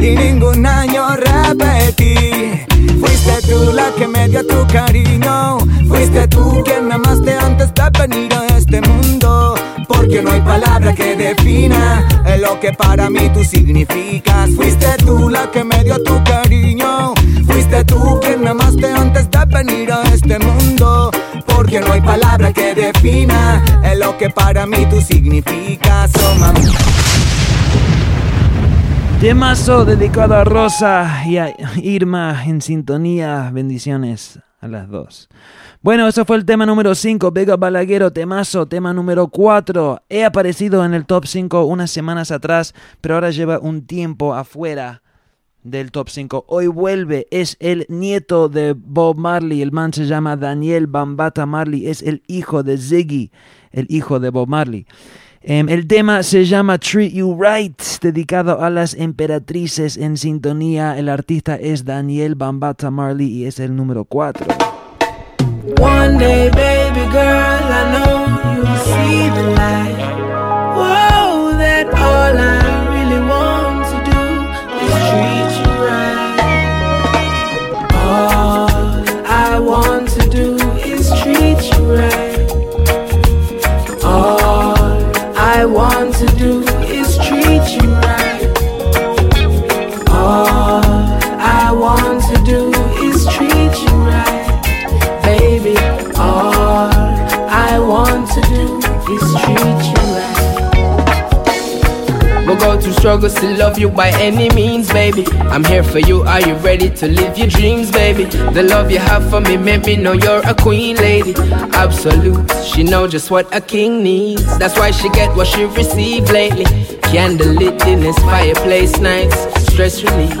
y ningún año repetí. Fuiste tú la que me dio tu cariño. Fuiste tú quien me amaste antes de venir a este mundo. Porque no hay palabra que defina lo que para mí tú significas. Fuiste tú la que me dio tu cariño. Fuiste tú quien me amaste antes de venir a este mundo. Porque no hay palabra que defina lo que para mí tú significas. Oh, dedicado a Rosa y a Irma en sintonía. Bendiciones a las dos. Bueno, eso fue el tema número 5, Vega Balaguero, temazo, tema número 4. He aparecido en el top 5 unas semanas atrás, pero ahora lleva un tiempo afuera del top 5. Hoy vuelve, es el nieto de Bob Marley, el man se llama Daniel Bambata Marley, es el hijo de Ziggy, el hijo de Bob Marley. Em, el tema se llama Treat You Right, dedicado a las emperatrices en sintonía. El artista es Daniel Bambata Marley y es el número 4. One day, baby girl, I know you'll see the light. Whoa, that all go through struggles to love you by any means, baby. I'm here for you. Are you ready to live your dreams, baby? The love you have for me made me know you're a queen, lady. Absolute. She know just what a king needs. That's why she get what she received lately. Candlelit in his fireplace nights. stress relief.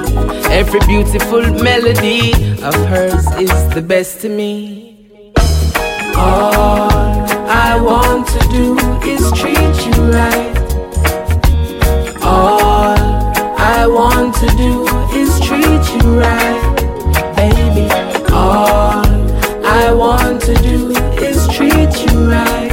Every beautiful melody of hers is the best to me. All I want to do is treat you right. Want to do is treat you right, baby. All I want to do is treat you right.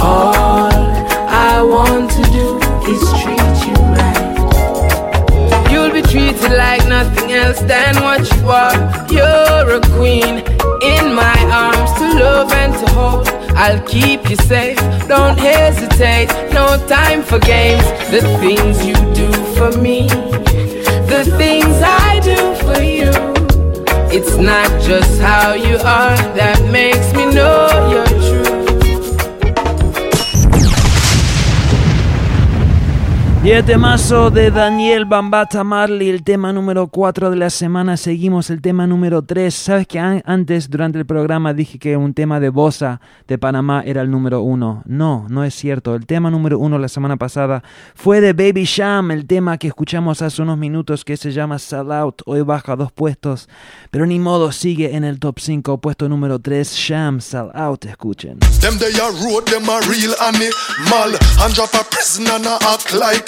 All I want to do is treat you right. You'll be treated like nothing else than what you are. You're a queen in my arms to love and to hold. I'll keep you safe, don't hesitate. No time for games. The things you do for me, the things I do for you. It's not just how you are that makes me know you're Y el temazo de Daniel Bambata Marley, el tema número 4 de la semana. Seguimos el tema número 3. ¿Sabes que an- antes, durante el programa, dije que un tema de Bosa de Panamá era el número 1? No, no es cierto. El tema número 1 la semana pasada fue de Baby Sham, el tema que escuchamos hace unos minutos que se llama Sell Out. Hoy baja dos puestos, pero ni modo, sigue en el top 5, puesto número 3, Sham, Sell Out. Escuchen.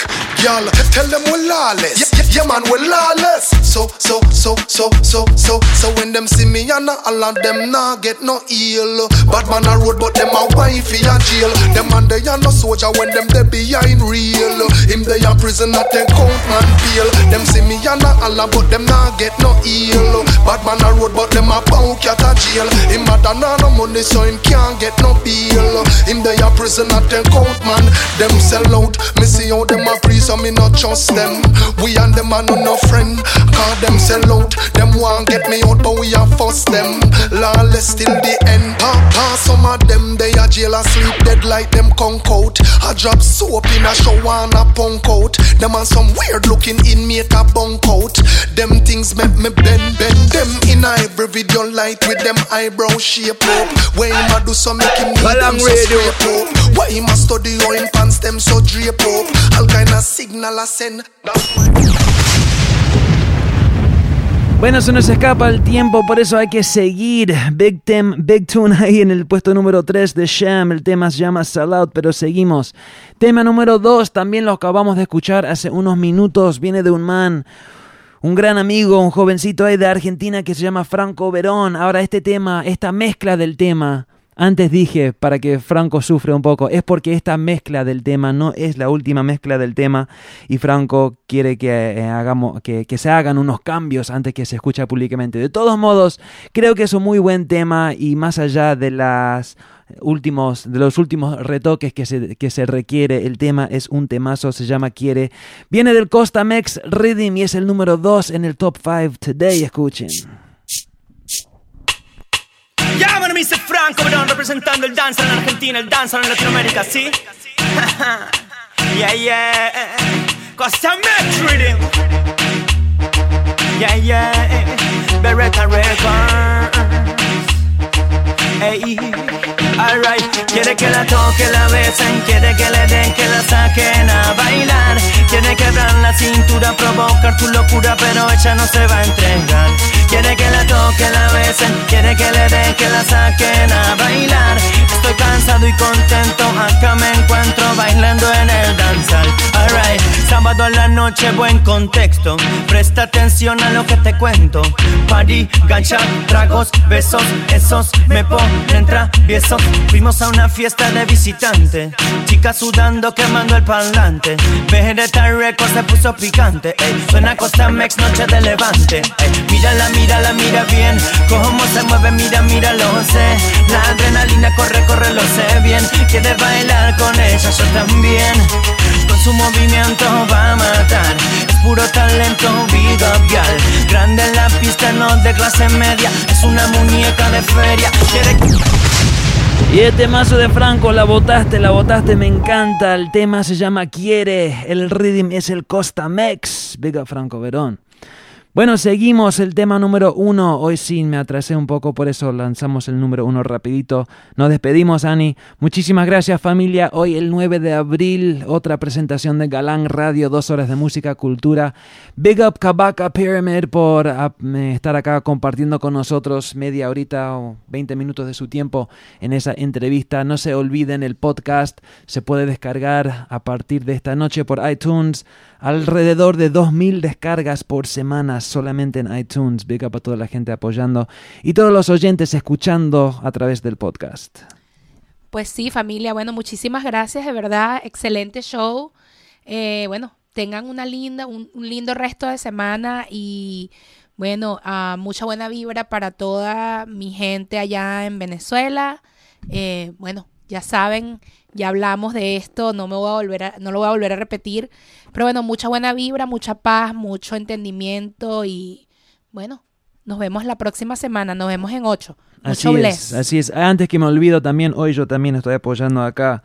And Y'all tell them we lawless. Yeah, yeah, yeah man we lawless. So, so, so, so, so, so So when them see me and all of them nah get no ill. Bad man a road but them a wifey a jail. Them man they a no soldier when them they behind real. Him they a prison at them count man peel Them see me and all but them nah get no ill. Bad man a road but them a pound cat a jail. Him a done no money so him can't get no bail Him they a prison at them count man. Them sell out. Me see how them a free so me not trust them. We and them a no no friend. Cause them sell out. Them want get me out but we a fuss them. Lawless till the end. Pa, pa, some of them they a jail asleep. Dead like them conk out I drop soap in a shower and a punk out Them and some weird looking inmate a bunk out. Them things make me bend bend Them. In a every video light with them eyebrow shape up. Where him a do so make him need them so scrape up. Why him a study how him pants them so drape up. All Bueno, se nos escapa el tiempo, por eso hay que seguir. Big Tem, Big Tune ahí en el puesto número 3 de Sham. El tema se llama Out, pero seguimos. Tema número 2, también lo acabamos de escuchar hace unos minutos. Viene de un man, un gran amigo, un jovencito ahí de Argentina que se llama Franco Verón. Ahora este tema, esta mezcla del tema. Antes dije, para que Franco sufra un poco, es porque esta mezcla del tema no es la última mezcla del tema y Franco quiere que, eh, hagamos, que, que se hagan unos cambios antes que se escuche públicamente. De todos modos, creo que es un muy buen tema y más allá de las últimos de los últimos retoques que se, que se requiere el tema es un temazo se llama Quiere. Viene del Costa Mex Rhythm y es el número 2 en el top 5 today. Escuchen Ya, bueno, Mr. Franco, Verón, representando el danza en Argentina, el danza en Latinoamérica, ¿sí? yeah, yeah. Costa Mex Rhythm. Yeah, yeah. Beretta Records. Ey, Quiere que la toque, la besen, quiere que le den, que la saquen a bailar. Quiere quebrar la cintura, provocar tu locura, pero ella no se va a entregar. Quiere que la toque, la besen, quiere que le den, que la saquen a bailar. Estoy cansado y contento, acá me encuentro bailando en el danzal. Alright, sábado a la noche, buen contexto. Presta atención a lo que te cuento. Party, gancha, tragos, besos, esos me ponen traviesos. Fuimos a una fiesta de visitante. Chicas sudando, quemando el parlante. Vegeta Records se puso picante. Ey. Suena Costa Mex, noche de levante. Ey. Mírala, mírala, mira bien. Cómo se mueve, mira, mira, lo sé. La adrenalina corre, corre, lo sé bien. Quiere bailar con ella, yo también. Con su movimiento va a matar. Es puro talento, girl. Grande en la pista, no de clase media. Es una muñeca de feria. Quiere Y el temazo de Franco, la botaste, la botaste, me encanta. El tema se llama Quiere, el rhythm es el Costa Mex. Up Franco Verón. Bueno, seguimos el tema número uno. Hoy sí me atrasé un poco, por eso lanzamos el número uno rapidito. Nos despedimos, Ani. Muchísimas gracias, familia. Hoy el 9 de abril, otra presentación de Galán Radio, dos horas de música, cultura. Big up Kabaka Pyramid por estar acá compartiendo con nosotros media horita o 20 minutos de su tiempo en esa entrevista. No se olviden, el podcast se puede descargar a partir de esta noche por iTunes alrededor de 2.000 descargas por semana solamente en iTunes. Big up a toda la gente apoyando y todos los oyentes escuchando a través del podcast. Pues sí, familia, bueno, muchísimas gracias, de verdad, excelente show. Eh, bueno, tengan una linda, un, lindo resto de semana y bueno, ah, mucha buena vibra para toda mi gente allá en Venezuela. Eh, bueno, ya saben, ya hablamos de esto, no me voy a volver a, no lo voy a volver a repetir. Pero bueno, mucha buena vibra, mucha paz, mucho entendimiento y bueno, nos vemos la próxima semana, nos vemos en 8. Así es, así es. Antes que me olvido también, hoy yo también estoy apoyando acá,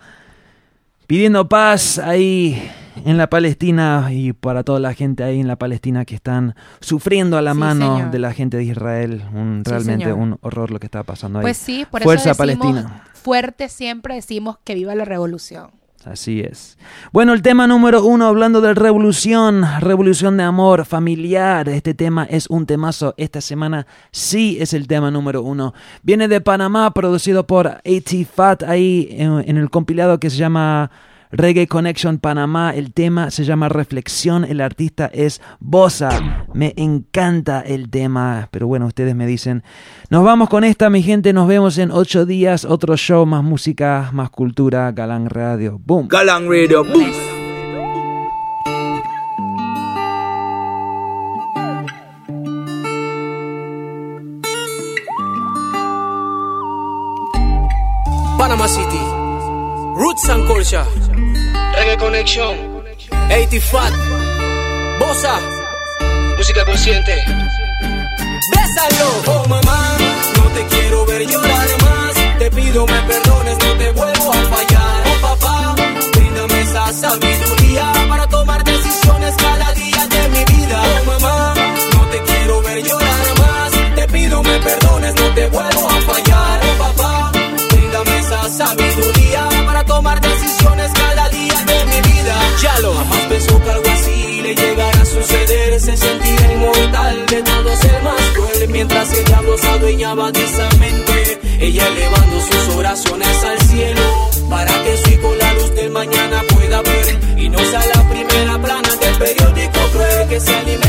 pidiendo paz ahí en la Palestina y para toda la gente ahí en la Palestina que están sufriendo a la mano de la gente de Israel. Un, realmente un horror lo que está pasando ahí. Pues sí, por Fuerza eso decimos, Palestina. fuerte siempre decimos que viva la revolución. Así es. Bueno, el tema número uno, hablando de revolución, revolución de amor familiar. Este tema es un temazo. Esta semana sí es el tema número uno. Viene de Panamá, producido por AT Fat, ahí en, en el compilado que se llama Reggae Connection Panamá. El tema se llama Reflexión. El artista es Bosa. Me encanta el tema. Pero bueno, ustedes me dicen. Nos vamos con esta, mi gente. Nos vemos en ocho días. Otro show, más música, más cultura. Galán Radio. Boom. Galán Radio. Boom. Panama City, Roots and Culture, Reggae Connection, 80 Fat, Bosa, música consciente. Bésalo, oh mamá, no te quiero ver llorar más. Te pido me perdones, no te vuelvo a fallar. Oh papá, bríndame esa sabiduría para tomar decisiones cada día cruel. Mientras el diablo se adueñaba de esa mente, ella elevando sus oraciones al cielo. Para que su hijo la luz del mañana pueda ver y no sea la primera plana del periódico cruel que se alimenta